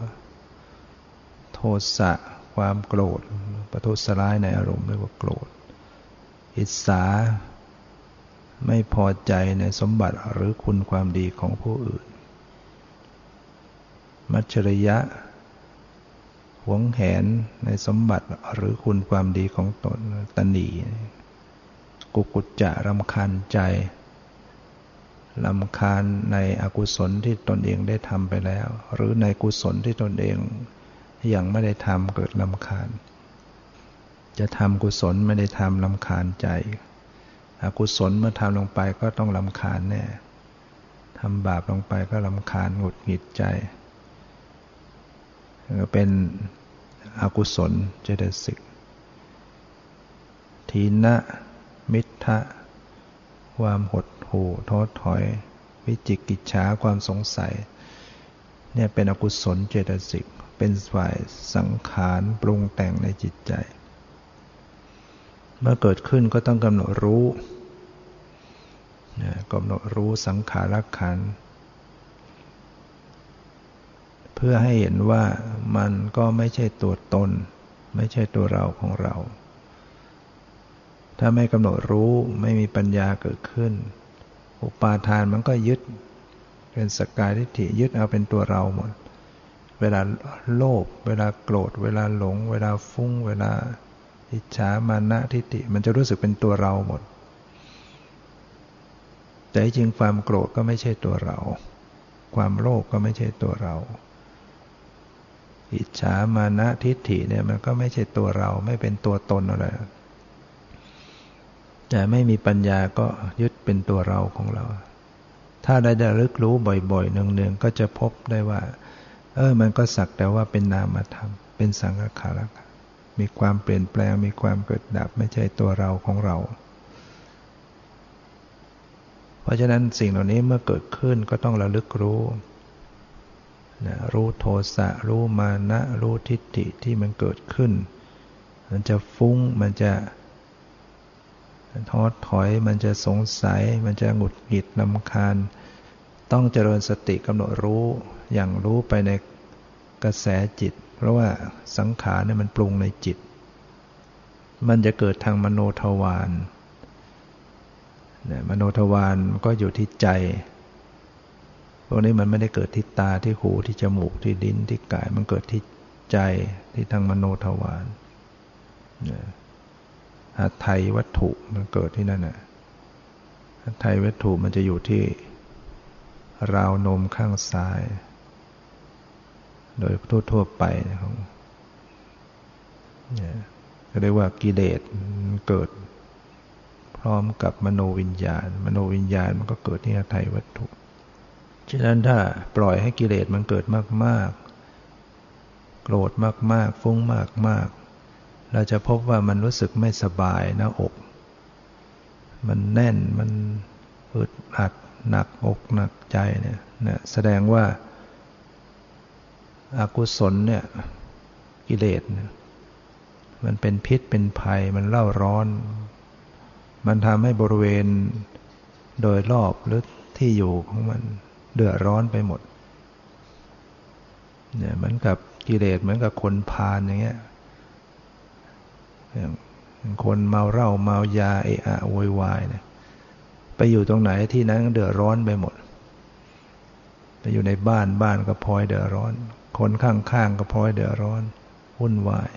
Speaker 1: โทสะความโกรธ ประทุษร้ายในอารมณ์เรียกว่าโกรธ อิสา ไม่พอใจในสมบัติหรือคุณความดีของผู้อื่น มัจฉริยะ หวงแหนในสมบัติหรือคุณความดีของตนตนีกุกุจจะรำคาญใจลำคาญในอกุศลที่ตนเองได้ทำไปแล้ว หรือในกุศลที่ตนเองยังไม่ได้ทำเกิดลำคาญ จะทำกุศลไม่ได้ทำลำคาญใจ อกุศลเมื่อทำลงไปก็ต้องลำคาญแน่ทำบาปลงไปก็ลำคาญหงุดหงิดใจเป็นอกุศลเจตสิกทีนะ มิทะความหดหู่ท้อถอย วิจิกิจฉาความสงสัย เนี่ยเป็นอกุศลเจตสิก เป็นฝ่ายสังขารปรุงแต่งในจิตใจ เมื่อเกิดขึ้นก็ต้องกำหนดรู้กำหนดรู้สังขารขัน เพื่อให้เห็นว่ามันก็ไม่ใช่ตัวตน ไม่ใช่ตัวเราของเรา ถ้าไม่กำหนดรู้ไม่มีปัญญาเกิดขึ้น อุปาทานมันก็ยึด เป็นสกายทิฏฐิยึดเอาเป็นตัวเราหมด เวลาโลภเวลาโกรธ เวลาหลง เวลาฟุ้ง เวลา อิจฉามานะทิฏฐิมันจะรู้สึกเป็นตัวเราหมด แต่จริงความโกรธก็ไม่ใช่ตัวเรา ความโลภกก็ไม่ใช่ตัวเรา อิจฉามานะทิฏฐิเนี่ยมันก็ไม่ใช่ตัวเราไม่เป็นตัวตนอะไรแต่ไม่มีปัญญาก็ยึดเป็นตัวเราของเรา ถ้าได้ระลึกรู้บ่อยๆเนืองๆก็จะพบได้ว่า เออมันก็สักแต่ว่าเป็นนามธรรม เป็นสังขารมี มีความเปลี่ยนแปลงมีความเกิดดับไม่ใช่ตัวเราของเรา เพราะฉะนั้นสิ่งเหล่านี้เมื่อเกิดขึ้นก็ต้องระลึกรู้นะรู้โทสะรู้มานะรู้ทิฏฐิที่มันเกิดขึ้น มันจะฟุ้งมันจะท้อถอยมันจะสงสัย มันจะหงุดหงิดลำคาญ ต้องเจริญสติกำหนดรู้อย่างรู้ไปในกระแสจิต เพราะว่าสังขารเนี่ยมันปรุงในจิต มันจะเกิดทางมโนทวารเนี่ยมโนทวารก็อยู่ที่ใจพวกนี้มันไม่ได้เกิดที่ตาที่หูที่จมูกที่ลิ้นที่กาย มันเกิดที่ใจที่ทางมโนทวารเนี่ยหัตไทยวัตถุมันเกิดที่นั่นน่ะหัตไทยวัตถุมันจะอยู่ที่ราวนมข้างซ้าย โดยทั่วๆไปของเนี่ยเรียกว่ากิเลสเกิด พร้อมกับมโนวิญญาณ มโนวิญญาณมันก็เกิดที่หัตไทยวัตถุ ฉะนั้นถ้าปล่อยให้กิเลสมันเกิดมากๆ โกรธมากๆ ฟุ้งมากๆ เราจะพบว่ามันรู้สึกไม่สบายหน้าอก มันแน่นมันอึดอัดหนักอกหนักใจเนี่ยนะแสดงว่า อกุศลเนี่ยกิเลสมันเป็นพิษเป็นภัยมันเล่าร้อน มันทำให้บริเวณโดยรอบหรือที่อยู่ของมันเดือดร้อนไปหมดเนี่ยเหมือนกับกิเลสเหมือนกับคนพาลอย่างเงี้ยคนเมาเหล้าเมายาเอะอะโวยวายเนี่ยไปอยู่ตรงไหนที่นั้นเดือดร้อนไปหมดไปอยู่ในบ้านบ้านก็พลอยเดือดร้อนคนข้างๆก็พลอยเดือดร้อนวุ่นวาย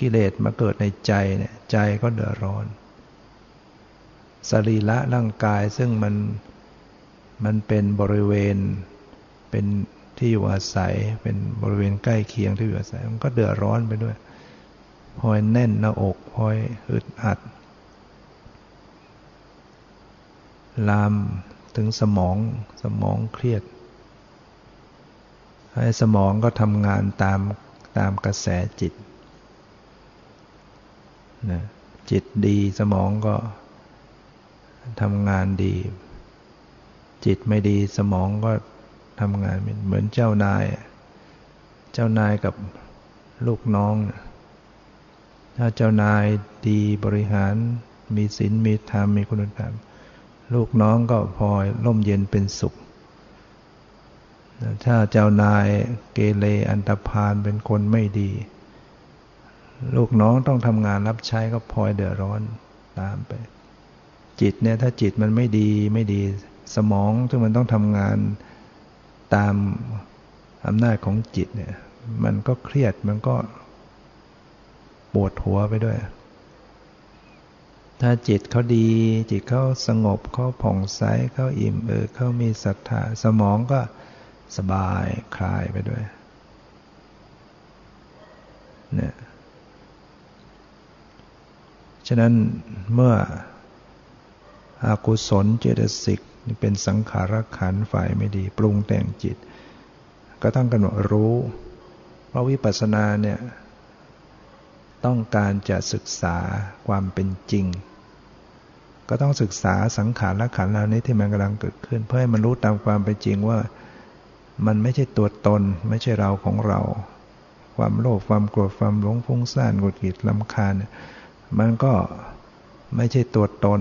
Speaker 1: กิเลสมาเกิดในใจเนี่ยใจก็เดือดร้อน สรีระร่างกายซึ่งมันมันเป็นบริเวณเป็นที่อยู่อาศัยเป็นบริเวณใกล้เคียงที่อยู่อาศัยมันก็เดือดร้อนไปด้วยพลอยแน่นหน้าอกพลอยอึดอัด ลามถึงสมองสมองเครียด ให้สมองก็ทำงานตามตามกระแสจิตนะจิตดีสมองก็ทำงานดี จิตไม่ดีสมองก็ทำงานเหมือนเจ้านาย เจ้านายกับลูกน้อง ถ้าเจ้านายดีบริหารมีศีลมีธรรมมีคุณธรรม ลูกน้องก็พลอยร่มเย็นเป็นสุข ถ้าเจ้านายเกเรอันตรพานเป็นคนไม่ดี ลูกน้องต้องทำงานรับใช้ก็พลอยเดือดร้อนตามไป จิตเนี่ยถ้าจิตมันไม่ดีไม่ดีสมองซึ่มันต้องทำงานตามอำนาจของจิตเนี่ย มันก็เครียดมันก็ปวดหัวไปด้วย ถ้าจิตเขาดี จิตเขาสงบเขาผ่องใสเขาอิ่มเออเขามีศรัทธาสมองก็ สบายคลายไปด้วยเนี่ยฉะนั้นเมื่ออากุศลเจตสิกเป็นสังขารขันฝ่ายไม่ดี ปรุงแต่งจิต ก็ต้องกำหนดรู้ เพราะวิปัสสนาเนี่ยต้องการจะศึกษาความเป็นจริง ก็ต้องศึกษาสังขารและขันเหล่านี้ที่มันกำลังเกิดขึ้น เพื่อให้มันรู้ตามความเป็นจริงว่า มันไม่ใช่ตัวตน ไม่ใช่เราของเรา ความโลภความโกรธความหลงฟุ้งซ่านกุดกิดลำคาญ มันก็ไม่ใช่ตัวตน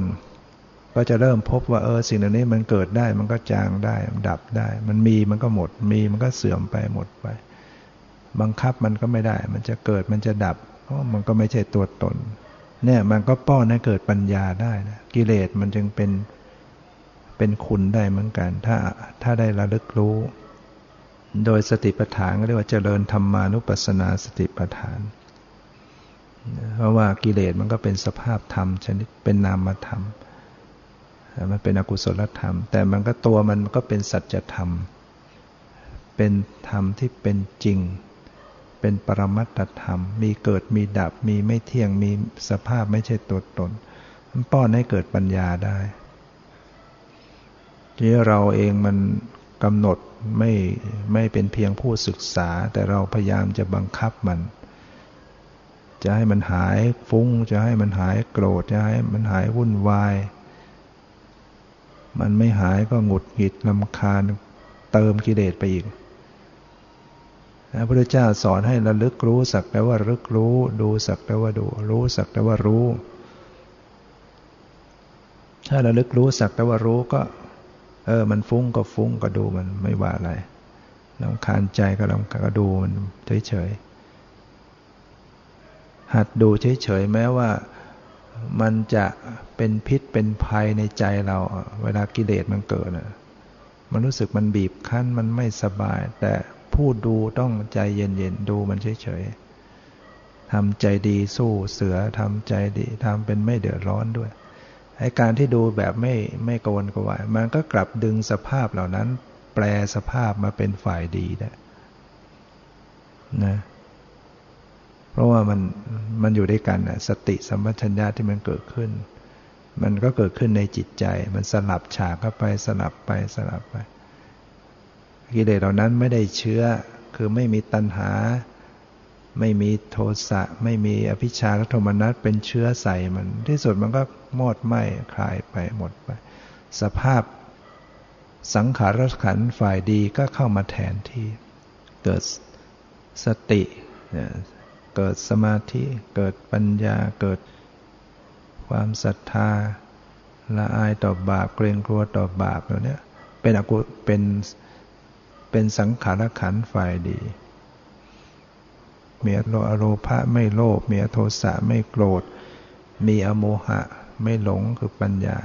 Speaker 1: ก็จะเริ่มพบว่าเออสิ่งเหล่านี้มันเกิดได้มันก็จางได้ดับได้ มันมีมันก็หมด มีมันก็เสื่อมไปหมดไป บังคับมันก็ไม่ได้ มันจะเกิดมันจะดับเพราะมันก็ไม่ใช่ตัวตน เนี่ยมันก็ป้อนให้เกิดปัญญาได้นะกิเลสมันจึงเป็นเป็นคุณได้เหมือนกัน ถ้าถ้าได้ระลึกรู้ โดยสติปัฏฐานก็เรียกว่าเจริญธรรมานุปัสสนาสติปัฏฐาน เพราะว่ากิเลสมันก็เป็นสภาพธรรมชนิดเป็นนามธรรม มันเป็นอกุศลธรรม แต่มันก็ตัวมันก็เป็นสัจธรรม เป็นธรรมที่เป็นจริง เป็นปรมัตธรรม มีเกิดมีดับมีไม่เที่ยงมีสภาพไม่ใช่ตัวตน มันป้อนให้เกิดปัญญาได้ที่เราเองมัน กำหนดไม่ไม่เป็นเพียงผู้ศึกษา แต่เราพยายามจะบังคับมัน จะให้มันหายฟุ้ง จะให้มันหายโกรธ จะให้มันหายวุ่นวาย มันไม่หายก็หงุดหงิดลำคาญเติมกิเลสไปอีกพระพุทธเจ้าสอนให้ระลึกรู้สักแต่ว่ารึกรู้ ดูสักแต่ว่าดู รู้สักแต่ว่ารู้ ถ้าระลึกรู้สักแต่ว่ารู้ก็ เออ มันฟุ้งก็ฟุ้งก็ดูมันไม่ว่าอะไรลำคาญใจก็ลำคาญก็ดูมันเฉยๆ หัดดูเฉยๆ แม้ว่ามันจะเป็นพิษเป็นภัยในใจเรา เวลากิเลสมันเกิดมันรู้สึกมันบีบคั้นมันไม่สบาย แต่ผู้ดูต้องใจเย็นๆ ดูมันเฉยๆทำใจดีสู้เสือทำใจดีทำเป็นไม่เดือดร้อนด้วย ไอการที่ดูแบบไม่ไม่กวนกวายมันก็กลับดึงสภาพเหล่านั้น แปลสภาพมาเป็นฝ่ายดีได้นะเพราะว่ามันมันอยู่ด้วยกันนะสติสัมปชัญญะที่มันเกิดขึ้น มันก็เกิดขึ้นในจิตใจ มันสลับฉากเข้าไปสลับไปสลับไปกิเลสเหล่านั้นไม่ได้เชื้อคือไม่มีตัณหา ไม่มีโทสะไม่มีอภิชาและโทมนัสเป็นเชื้อใส่มัน ที่สุดมันก็มอดไหม้คลายไปหมดไป สภาพสังขารขันฝ่ายดีก็เข้ามาแทนที่ เกิดสติ เกิดสมาธิ เกิดปัญญา เกิดความศรัทธา ละอายต่อบาป เกรงกลัวต่อบาปเหล่านี้เป็นอกุเป็นเป็นสังขารขันฝ่ายดี มีอโลภะไม่โลภมีอโทสะไม่โกรธ มีอโมหะไม่หลงคือปัญญา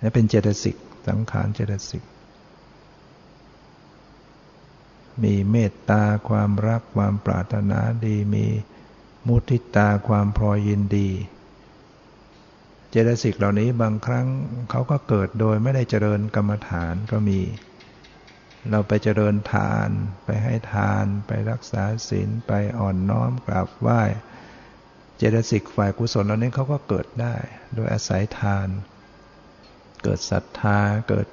Speaker 1: นี่เป็นเจตสิกสังขารเจตสิก มีเมตตาความรักความปรารถนาดี มีมุทิตาความพรอยยินดี เจตสิกเหล่านี้บางครั้งเขาก็เกิดโดยไม่ได้เจริญกรรมฐานก็มี เราไปเจริญทาน ไปให้ทานไปรักษาศีลไปอ่อนน้อมกราบไหว้เจตสิกฝ่ายกุศลเหล่านี้เขาก็เกิดได้ โดยอาศัยทาน เกิดศรัทธาเกิด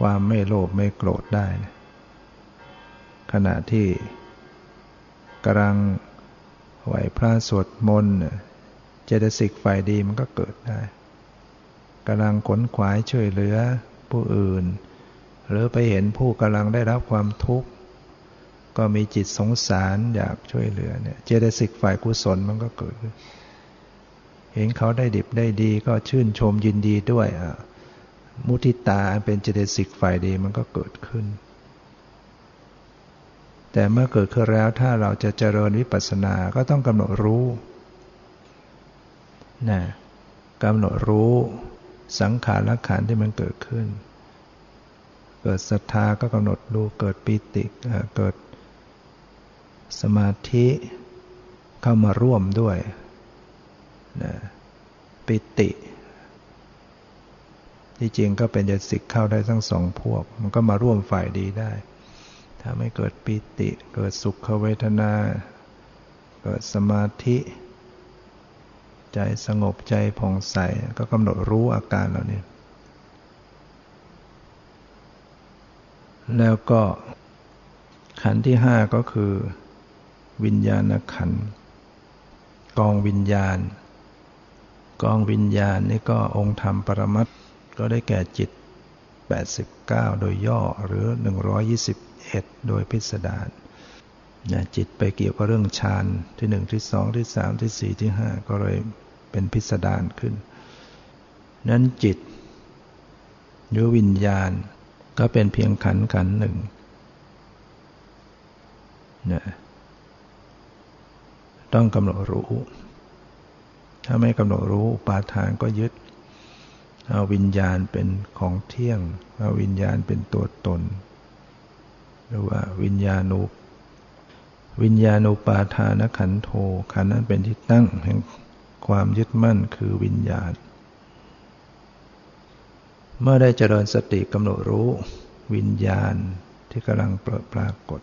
Speaker 1: ความไม่โลภไม่โกรธได้นะขณะที่กำลังไหวพระสวดมนต์เจตสิกฝ่ายดีมันก็เกิดได้ กำลังขนขวายช่วยเหลือผู้อื่น หรือไปเห็นผู้กำลังได้รับความทุกข์ ก็มีจิตสงสารอยากช่วยเหลือเนี่ยเจตสิกฝ่ายกุศลมันก็เกิดเห็นเขาได้ดิบได้ดีก็ชื่นชมยินดีด้วยอะมุทิตาเป็นเจตสิกฝ่ายดีมันก็เกิดขึ้น แต่เมื่อเกิดขึ้นแล้วถ้าเราจะเจริญวิปัสสนาก็ต้องกำหนดรู้นะกำหนดรู้ สังขารละขันที่มันเกิดขึ้น เกิดศรัทธาก็กำหนดรู้เกิดปิติเกิดสมาธิเข้ามาร่วมด้วยนะปิติ ที่จริงก็เป็นเจตสิกเข้าได้ทั้งสองพวก มันก็มาร่วมฝ่ายดีได้ ถ้าไม่เกิดปิติ เกิดสุขเวทนา เกิดสมาธิ ใจสงบใจผ่องใส ก็กำหนดรู้อาการเหล่านี้ แล้วก็ขันที่ห้าก็คือ วิญญาณขัน กองวิญญาณ กองวิญญาณนี่ก็องค์ธรรมปรมัตก็ได้แก่จิต 89 โดยย่อหรือ 121 โดยพิสดารนะจิตไปเกี่ยวกับเรื่องฌานที่หนึ่งที่สองที่สามที่สี่ที่ห้าก็เลย เป็นพิสดารขึ้น นั้นจิตหรือวิญญาณก็เป็นเพียงขันขันหนึ่งนะต้องกำหนดรู้ ถ้าไม่กำหนดรู้ปาทานก็ยึดเอาวิญญาณเป็นของเที่ยงเอาวิญญาณเป็นตัวตน หรือว่าวิญญาณุวิญญาณุปาทานขันโทขันนั้นเป็นที่ตั้งแห่ง ความยึดมั่นคือวิญญาณ เมื่อได้เจริญสติกำหนดรู้ วิญญาณที่กำลังปรากฏ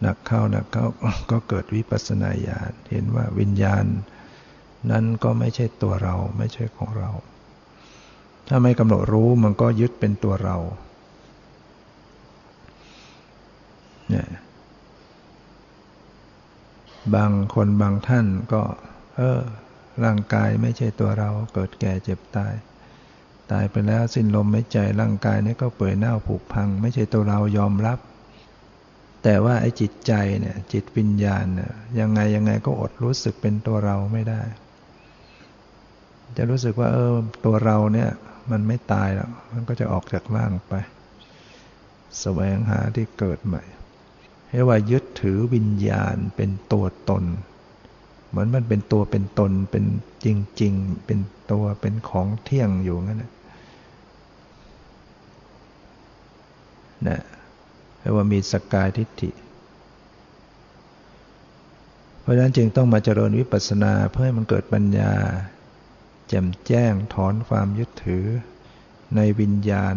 Speaker 1: หนักเข้าหนักเข้าก็เกิดวิปัสสนาญาณเห็นว่าวิญญาณ นั้นก็ไม่ใช่ตัวเราไม่ใช่ของเรา ถ้าไม่กำหนดรู้มันก็ยึดเป็นตัวเราเนี่ยบางคนบางท่านก็ เออ ร่างกายไม่ใช่ตัวเราเกิดแก่เจ็บตาย ตายไปแล้วสิ้นลมไม่ใจร่างกายนี้ก็เปื่อยเน่าผุพัง ไม่ใช่ตัวเรายอมรับ แต่ว่าไอ้จิตใจเนี่ยจิตวิญญาณเนี่ยยังไงยังไงก็อดรู้สึกเป็นตัวเราไม่ได้ จะรู้สึกว่าเออตัวเราเนี่ยมันไม่ตายแล้วมันก็จะออกจากร่างไปสแสวงหาที่เกิดใหม่เรียกว่ายึดถือวิญญาณเป็นตัวตน มือนมันเป็นตัวเป็นตนเป็นจริง ๆ เป็นตัวเป็นของเที่ยงอยู่งั้นนะนะเรียกว่ามีสกายทิฏฐิ เพราะฉะนั้นจึงต้องมาเจริญวิปัสสนาเพื่อให้มันเกิดปัญญา แจ่มแจ้งถอนความยึดถือในวิญญาณ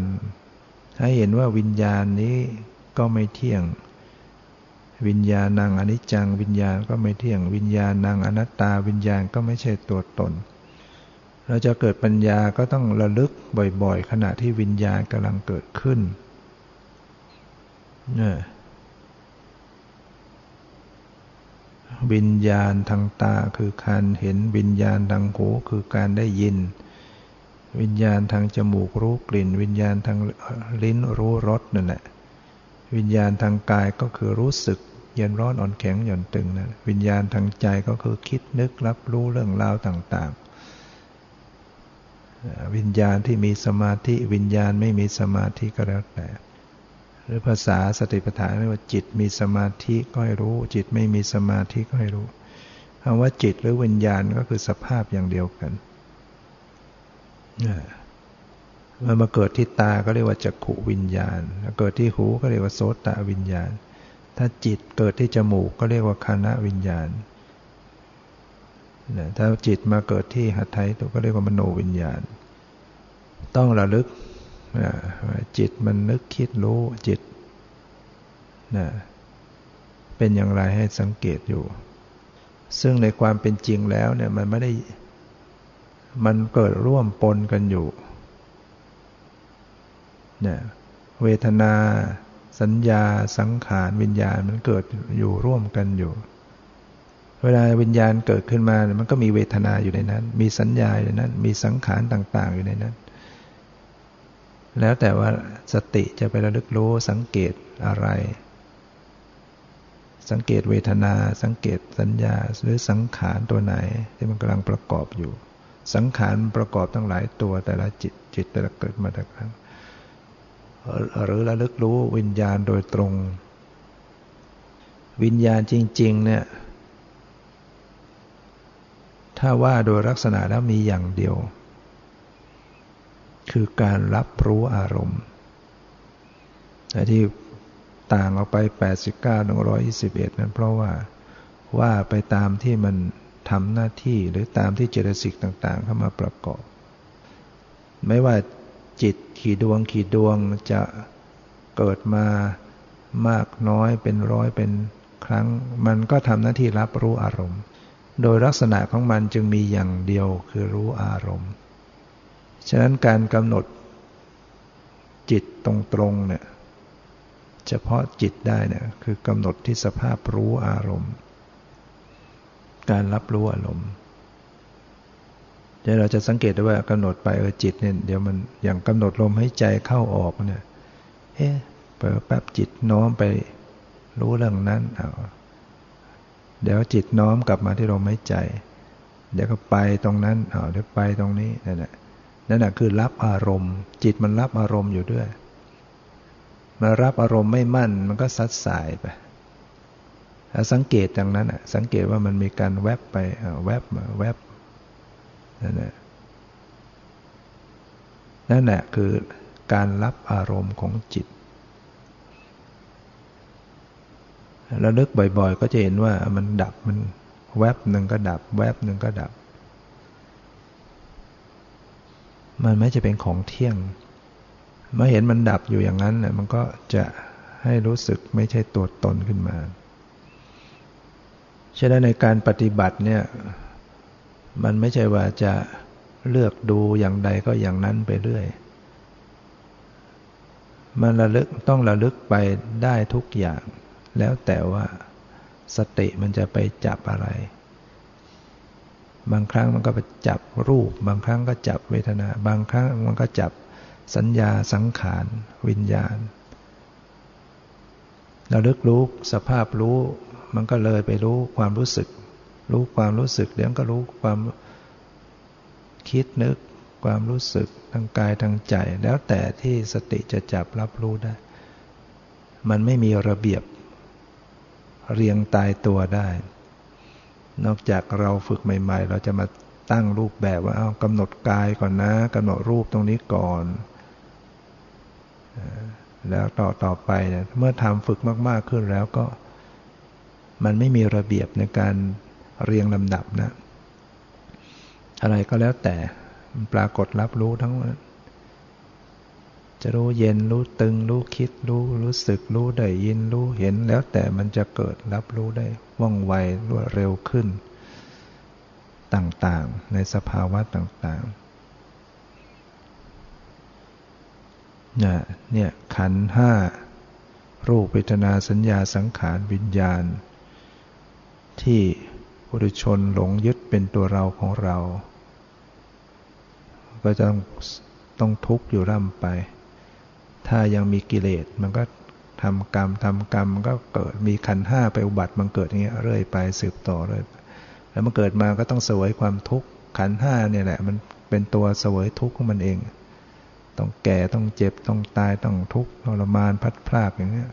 Speaker 1: ให้เห็นว่าวิญญาณนี้ก็ไม่เที่ยง วิญญาณังอนิจจัง วิญญาณก็ไม่เที่ยง วิญญาณังอนัตตา วิญญาณก็ไม่ใช่ตัวตน เราจะเกิดปัญญาก็ต้องระลึกบ่อยๆ ขณะที่วิญญาณกำลังเกิดขึ้นเนี่ยวิญญาณทางตาคือการเห็นวิญญาณทางหูคือการได้ยิน วิญญาณทางจมูกรู้กลิ่น วิญญาณทางลิ้นรู้รสนั่นแหละ วิญญาณทางกายก็คือรู้สึก เย็นร้อนอ่อนแข็งหย่อนตึงนะวิญญาณทางใจก็คือคิดนึกรับรู้เรื่องราวต่างๆ วิญญาณที่มีสมาธิวิญญาณไม่มีสมาธิก็แล้วแต่ หรือภาษาสติปัฏฐานเรียกว่าจิตมีสมาธิก็ให้รู้ จิตไม่มีสมาธิก็ให้รู้คำว่าจิตหรือวิญญาณก็คือสภาพอย่างเดียวกัน มันมาเกิดที่ตาก็เรียกว่าจักขุวิญญาณ เกิดที่หูก็เรียกว่าโสตวิญญาณ ถ้าจิตเกิดที่จมูกก็เรียกว่าคานะวิญญาณถ้าจิตมาเกิดที่หัตถ์ตัวก็เรียกว่ามโนวิญญาณ ต้องระลึกจิตมันนึกคิดรู้จิตนะเป็นอย่างไรให้สังเกตอยู่ ซึ่งในความเป็นจริงแล้วเนี่ยมันไม่ได้ มันเกิดร่วมปนกันอยู่ เนี่ยเวทนา สัญญาสังขารวิญญาณมันเกิดอยู่ร่วมกันอยู่ เวลาวิญญาณเกิดขึ้นมามันก็มีเวทนาอยู่ในนั้น มีสัญญาอยู่ในนั้น มีสังขารต่าง ๆ อยู่ในนั้น แล้วแต่ว่าสติจะไประลึกรู้สังเกตอะไร สังเกตเวทนา สังเกตสัญญาหรือสังขารตัวไหน ที่มันกำลังประกอบอยู่ สังขารประกอบตั้งหลายตัวแต่ละจิตจิตแต่ละเกิดมาแต่ครั้ง หรือระลึกรู้วิญญาณโดยตรง วิญญาณจริง ๆ เนี่ย ถ้าว่าโดยลักษณะแล้วมีอย่างเดียว คือการรับรู้อารมณ์แต่ที่ต่างออกไป 89 121 นั้นเพราะว่าว่าไปตามที่มันทำหน้าที่หรือตามที่เจตสิกต่าง ๆ เข้ามาประกอบ ไม่ว่า จิตขี่ดวงขี่ดวงจะเกิดมามากน้อยเป็นร้อยเป็นครั้ง มันก็ทำหน้าที่รับรู้อารมณ์ โดยลักษณะของมันจึงมีอย่างเดียวคือรู้อารมณ์ ฉะนั้นการกำหนดจิตตรงๆเนี่ยเฉพาะจิตได้เนี่ยคือกำหนดที่สภาพรู้อารมณ์ การรับรู้อารมณ์ เดี๋ยวเราจะสังเกตได้ว่ากำหนดไปเออจิตเนี่ยเดี๋ยวมันอย่างกำหนดลมให้ใจเข้าออกเนี่ยเอ๊ะปแป๊บจิตน้อมไปรู้เรื่องนั้นเอาเดี๋ยวจิตน้อมกลับมาที่ลมหายใจ เดี๋ยวก็ไปตรงนั้นเอาเดี๋ยวไปตรงนี้นั่นแหละนั่นแหะคือรับอารมณ์ จิตมันรับอารมณ์อยู่ด้วยมารับอารมณ์ไม่มั่นมันก็ซัดสายไปสังเกตอย่างนั้นอะสังเกตว่ามันมีการแวบไปแวบมาแวบ นั่นแหละนั่นแหละคือการรับอารมณ์ของจิตระลึกบ่อยๆ ก็จะเห็นว่ามันดับมันแวบหนึ่งก็ดับ แวบหนึ่งก็ดับ มันไม่จะเป็นของเที่ยงเมื่อเห็นมันดับอยู่อย่างนั้นเนี่ยมันก็จะให้รู้สึกไม่ใช่ตัวตนขึ้นมาฉะนั้นในการปฏิบัติเนี่ย มันไม่ใช่ว่าจะเลือกดูอย่างใดก็อย่างนั้นไปเรื่อย มันระลึกต้องระลึกไปได้ทุกอย่าง แล้วแต่ว่าสติมันจะไปจับอะไร บางครั้งมันก็ไปจับรูป บางครั้งก็จับเวทนา บางครั้งมันก็จับสัญญาสังขาร วิญญาณราลึกรู้สภาพรู้ มันก็เลยไปรู้ความรู้สึก รู้ความรู้สึก เดี๋ยวก็รู้ความคิดนึก ความรู้สึกทางกายทางใจ แล้วแต่ที่สติจะจับรับรู้ได้ มันไม่มีระเบียบ เรียงตายตัวได้ นอกจากเราฝึกใหม่ ๆ เราจะมาตั้งรูปแบบว่าเอากำหนดกายก่อนนะกำหนดรูปตรงนี้ก่อน แล้วต่อต่อไปเนี่ยเมื่อทำฝึกมาก ๆขึ้นแล้วก็ มันไม่มีระเบียบในการ เรียงลำดับนะ อะไรก็แล้วแต่ปรากฏรับรู้ทั้งหมดจะรู้เย็นรู้ตึง รู้คิด รู้รู้สึก รู้ได้ยินรู้เห็นแล้วแต่มันจะเกิดรับรู้ได้ว่องไวรวดเร็วขึ้น ต่างๆ ในสภาวะต่างๆเนี่ยขันห้ารูปเวทนาสัญญาสังขารวิญญาณ ที่ บุรุชนหลงยึดเป็นตัวเราของเรา ก็จะต้องต้องทุกข์อยู่ร่ำไป ถ้ายังมีกิเลสมันก็ทำกรรมทำกรรมก็เกิดมีขันห้าไปอุบัติมันเกิดอย่างเงี้ยเรื่อยไปสืบต่อเลยแล้วมันเกิดมาก็ต้องเสวยความทุกข์ขันห้าเนี่ยแหละ มันเป็นตัวเสวยทุกข์ของมันเอง ต้องแก่ต้องเจ็บต้องตายต้องทุกข์ทรมานพัดพลากอย่างนี้ย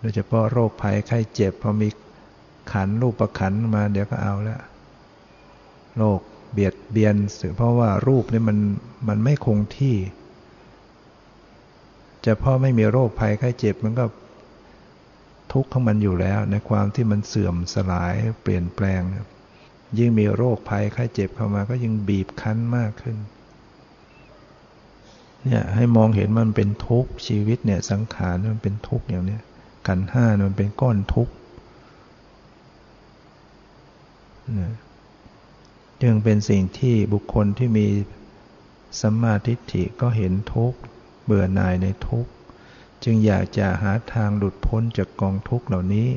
Speaker 1: โดยเฉพาะโรคภัยไข้เจ็บพอมี ขันรูปประขันมาเดี๋ยวก็เอาแล้วโรคเบียดเบียนสือเพราะว่ารูปนี่มันมันไม่คงที่ จะพราะไม่มีโรคภัยไข้เจ็บมันก็ทุกข์ของมันอยู่แล้ว ในความที่มันเสื่อมสลายเปลี่ยนแปลง ยิ่งมีโรคภัยไข้เจ็บเข้ามาก็ยิ่งบีบคั้นมากขึ้นเนี่ยให้มองเห็นมันเป็นทุกข์ชีวิตเนี่ยสังขารมันเป็นทุกข์อย่างเนี้ยขันห้ามันเป็นก้อนทุกข์ จึงเป็นสิ่งที่บุคคลที่มีสัมมาทิฏฐิก็เห็นทุกข์เบื่อหน่ายในทุกข์จึงอยากจะหาทางหลุดพ้นจากกองทุกข์เหล่านี้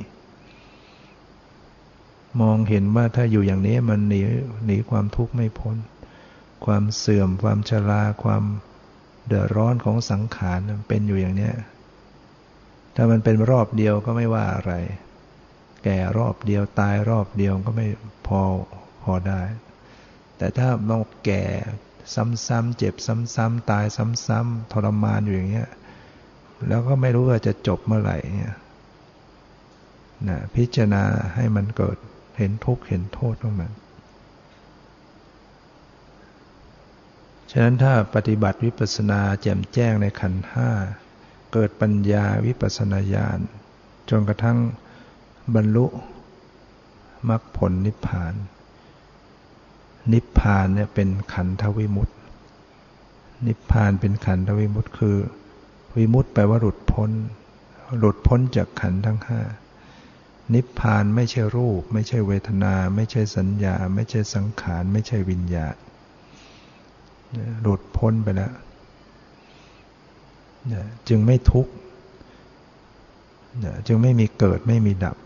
Speaker 1: มองเห็นว่าถ้าอยู่อย่างนี้มันหนีหนีความทุกข์ไม่พ้น ความเสื่อมความชราความเดือดร้อนของสังขารเป็นอยู่อย่างนี้ถ้ามันเป็นรอบเดียวก็ไม่ว่าอะไร แก่รอบเดียวตายรอบเดียวก็ไม่พอพอได้ แต่ถ้าเราแก่ซ้ำๆเจ็บซ้ำๆตายซ้ำๆทรมานอยู่อย่างเงี้ยแล้วก็ไม่รู้ว่าจะจบเมื่อไหร่เนี่ยนะพิจารณาให้มันเกิดเห็นทุกข์เห็นโทษของมัน ฉะนั้นถ้าปฏิบัติวิปัสนาแจ่มแจ้งในขันห้า เกิดปัญญาวิปัสนาญาณจนกระทั่ง บรรลุมรรคผลนิพพาน นิพพานเนี่ยเป็นขันธวิมุตติ นิพพานเป็นขันธวิมุตติคือ วิมุตติแปลว่าหลุดพ้น หลุดพ้นจากขันธ์ทั้งห้านิพพานไม่ใช่รูป ไม่ใช่เวทนา ไม่ใช่สัญญา ไม่ใช่สังขาร ไม่ใช่วิญญาณหลุดพ้นไปแล้วจึงไม่ทุกข์จึงไม่มีเกิดไม่มีดับ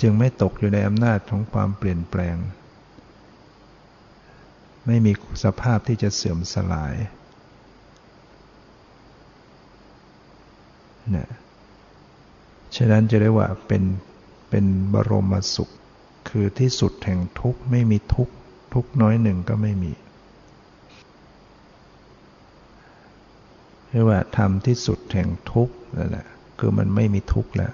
Speaker 1: จึงไม่ตกอยู่ในอำนาจของความเปลี่ยนแปลง ไม่มีสภาพที่จะเสื่อมสลายนะฉะนั้นจะเรียกว่าเป็นเป็นบรมสุข คือที่สุดแห่งทุกข์ไม่มีทุกข์ทุกน้อยหนึ่งก็ไม่มีเรียกว่าทำที่สุดแห่งทุกข์นั่นแหละคือมันไม่มีทุกข์แล้ว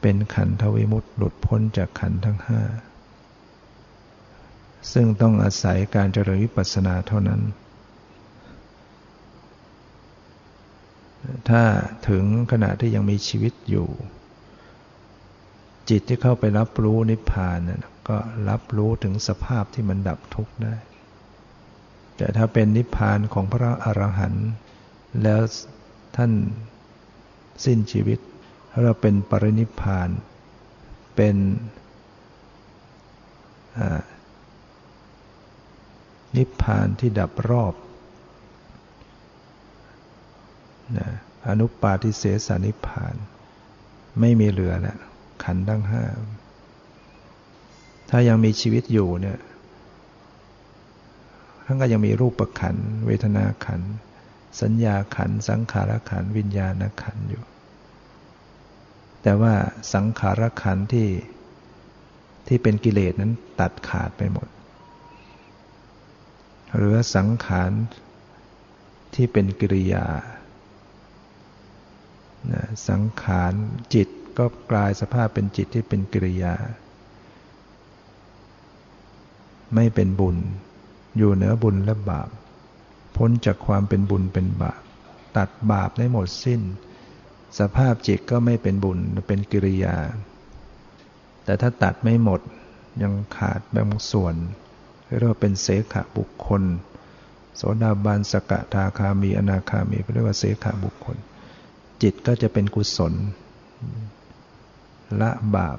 Speaker 1: เป็นขันธวิมุตติหลุดพ้นจากขันธ์ทั้งห้าซึ่งต้องอาศัยการเจริญวิปัสสนาเท่านั้น ถ้าถึงขณะที่ยังมีชีวิตอยู่ จิตที่เข้าไปรับรู้นิพพานนะก็รับรู้ถึงสภาพที่มันดับทุกข์ได้ แต่ถ้าเป็นนิพพานของพระอรหันต์แล้วท่านสิ้นชีวิต เราเป็นปรินิพพาน เป็นนิพพานที่ดับรอบนะอนุปาทิเสสนิพพาน ไม่มีเหลือแล้วขันทั้งห้า ถ้ายังมีชีวิตอยู่เนี่ยท่านก็ยังมีรูปปรขัน เวทนาขัน สัญญาขัน สังขารขัน วิญญาณขันอยู่ แต่ว่าสังขารขันที่ที่เป็นกิเลสนั้นตัดขาดไปหมด หรือสังขารที่เป็นกิริยา สังขารจิตก็กลายสภาพเป็นจิตที่เป็นกิริยา ไม่เป็นบุญ อยู่เหนือบุญและบาป พ้นจากความเป็นบุญเป็นบาป ตัดบาปได้หมดสิ้น สภาพจิตก็ไม่เป็นบุญเป็นกิริยา แต่ถ้าตัดไม่หมดยังขาดบางส่วนเรียกว่าเป็นเสขบุคคล โสดาบันสกทาคามีอนาคามีเรียกว่าเสขบุคคล จิตก็จะเป็นกุศล ละบาป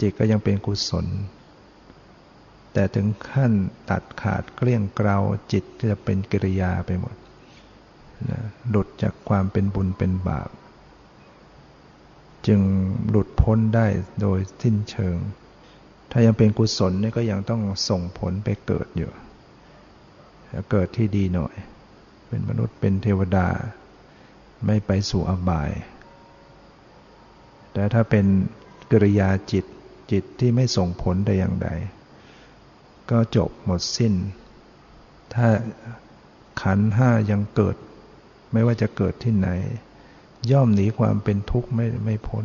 Speaker 1: จิตก็ยังเป็นกุศล แต่ถึงขั้นตัดขาดเกลี้ยงเกลาจิตจะเป็นกิริยาไปหมด นะหลุดจากความเป็นบุญเป็นบาป จึงหลุดพ้นได้โดยสิ้นเชิง ถ้ายังเป็นกุศลนี่ก็ยังต้องส่งผลไปเกิดอยู่เกิดที่ดีหน่อย เป็นมนุษย์เป็นเทวดา ไม่ไปสู่อบาย แต่ถ้าเป็นกิริยาจิตจิตที่ไม่ส่งผลใดอย่างใด ก็จบหมดสิ้น ถ้าขันห้ายังเกิด ไม่ว่าจะเกิดที่ไหน ย่อมหนีความเป็นทุกข์ไม่ไม่พ้น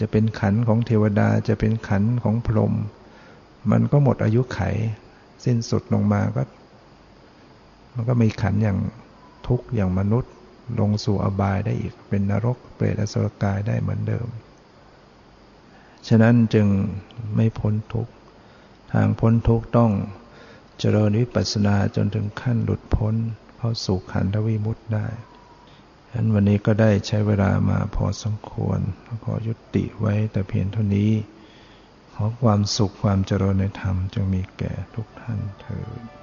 Speaker 1: จะเป็นขันของเทวดาจะเป็นขันของพรหมมันก็หมดอายุไข สิ้นสุดลงมาก็ มันก็มีขันอย่างทุกข์อย่างมนุษย์ ลงสู่อบายได้อีกเป็นนรก เปรตอสุรกายได้เหมือนเดิม ฉะนั้นจึงไม่พ้นทุกข์ทางพ้นทุกข์ต้องเจริญวิปัสสนาจนถึงขั้นหลุดพ้น เข้าสู่ขันธวิมุตติได้ฉะนั้นวันนี้ก็ได้ใช้เวลามาพอสมควรขอยุติไว้แต่เพียงเท่านี้ ขอความสุขความเจริญในธรรมจงมีแก่ทุกท่านเถิด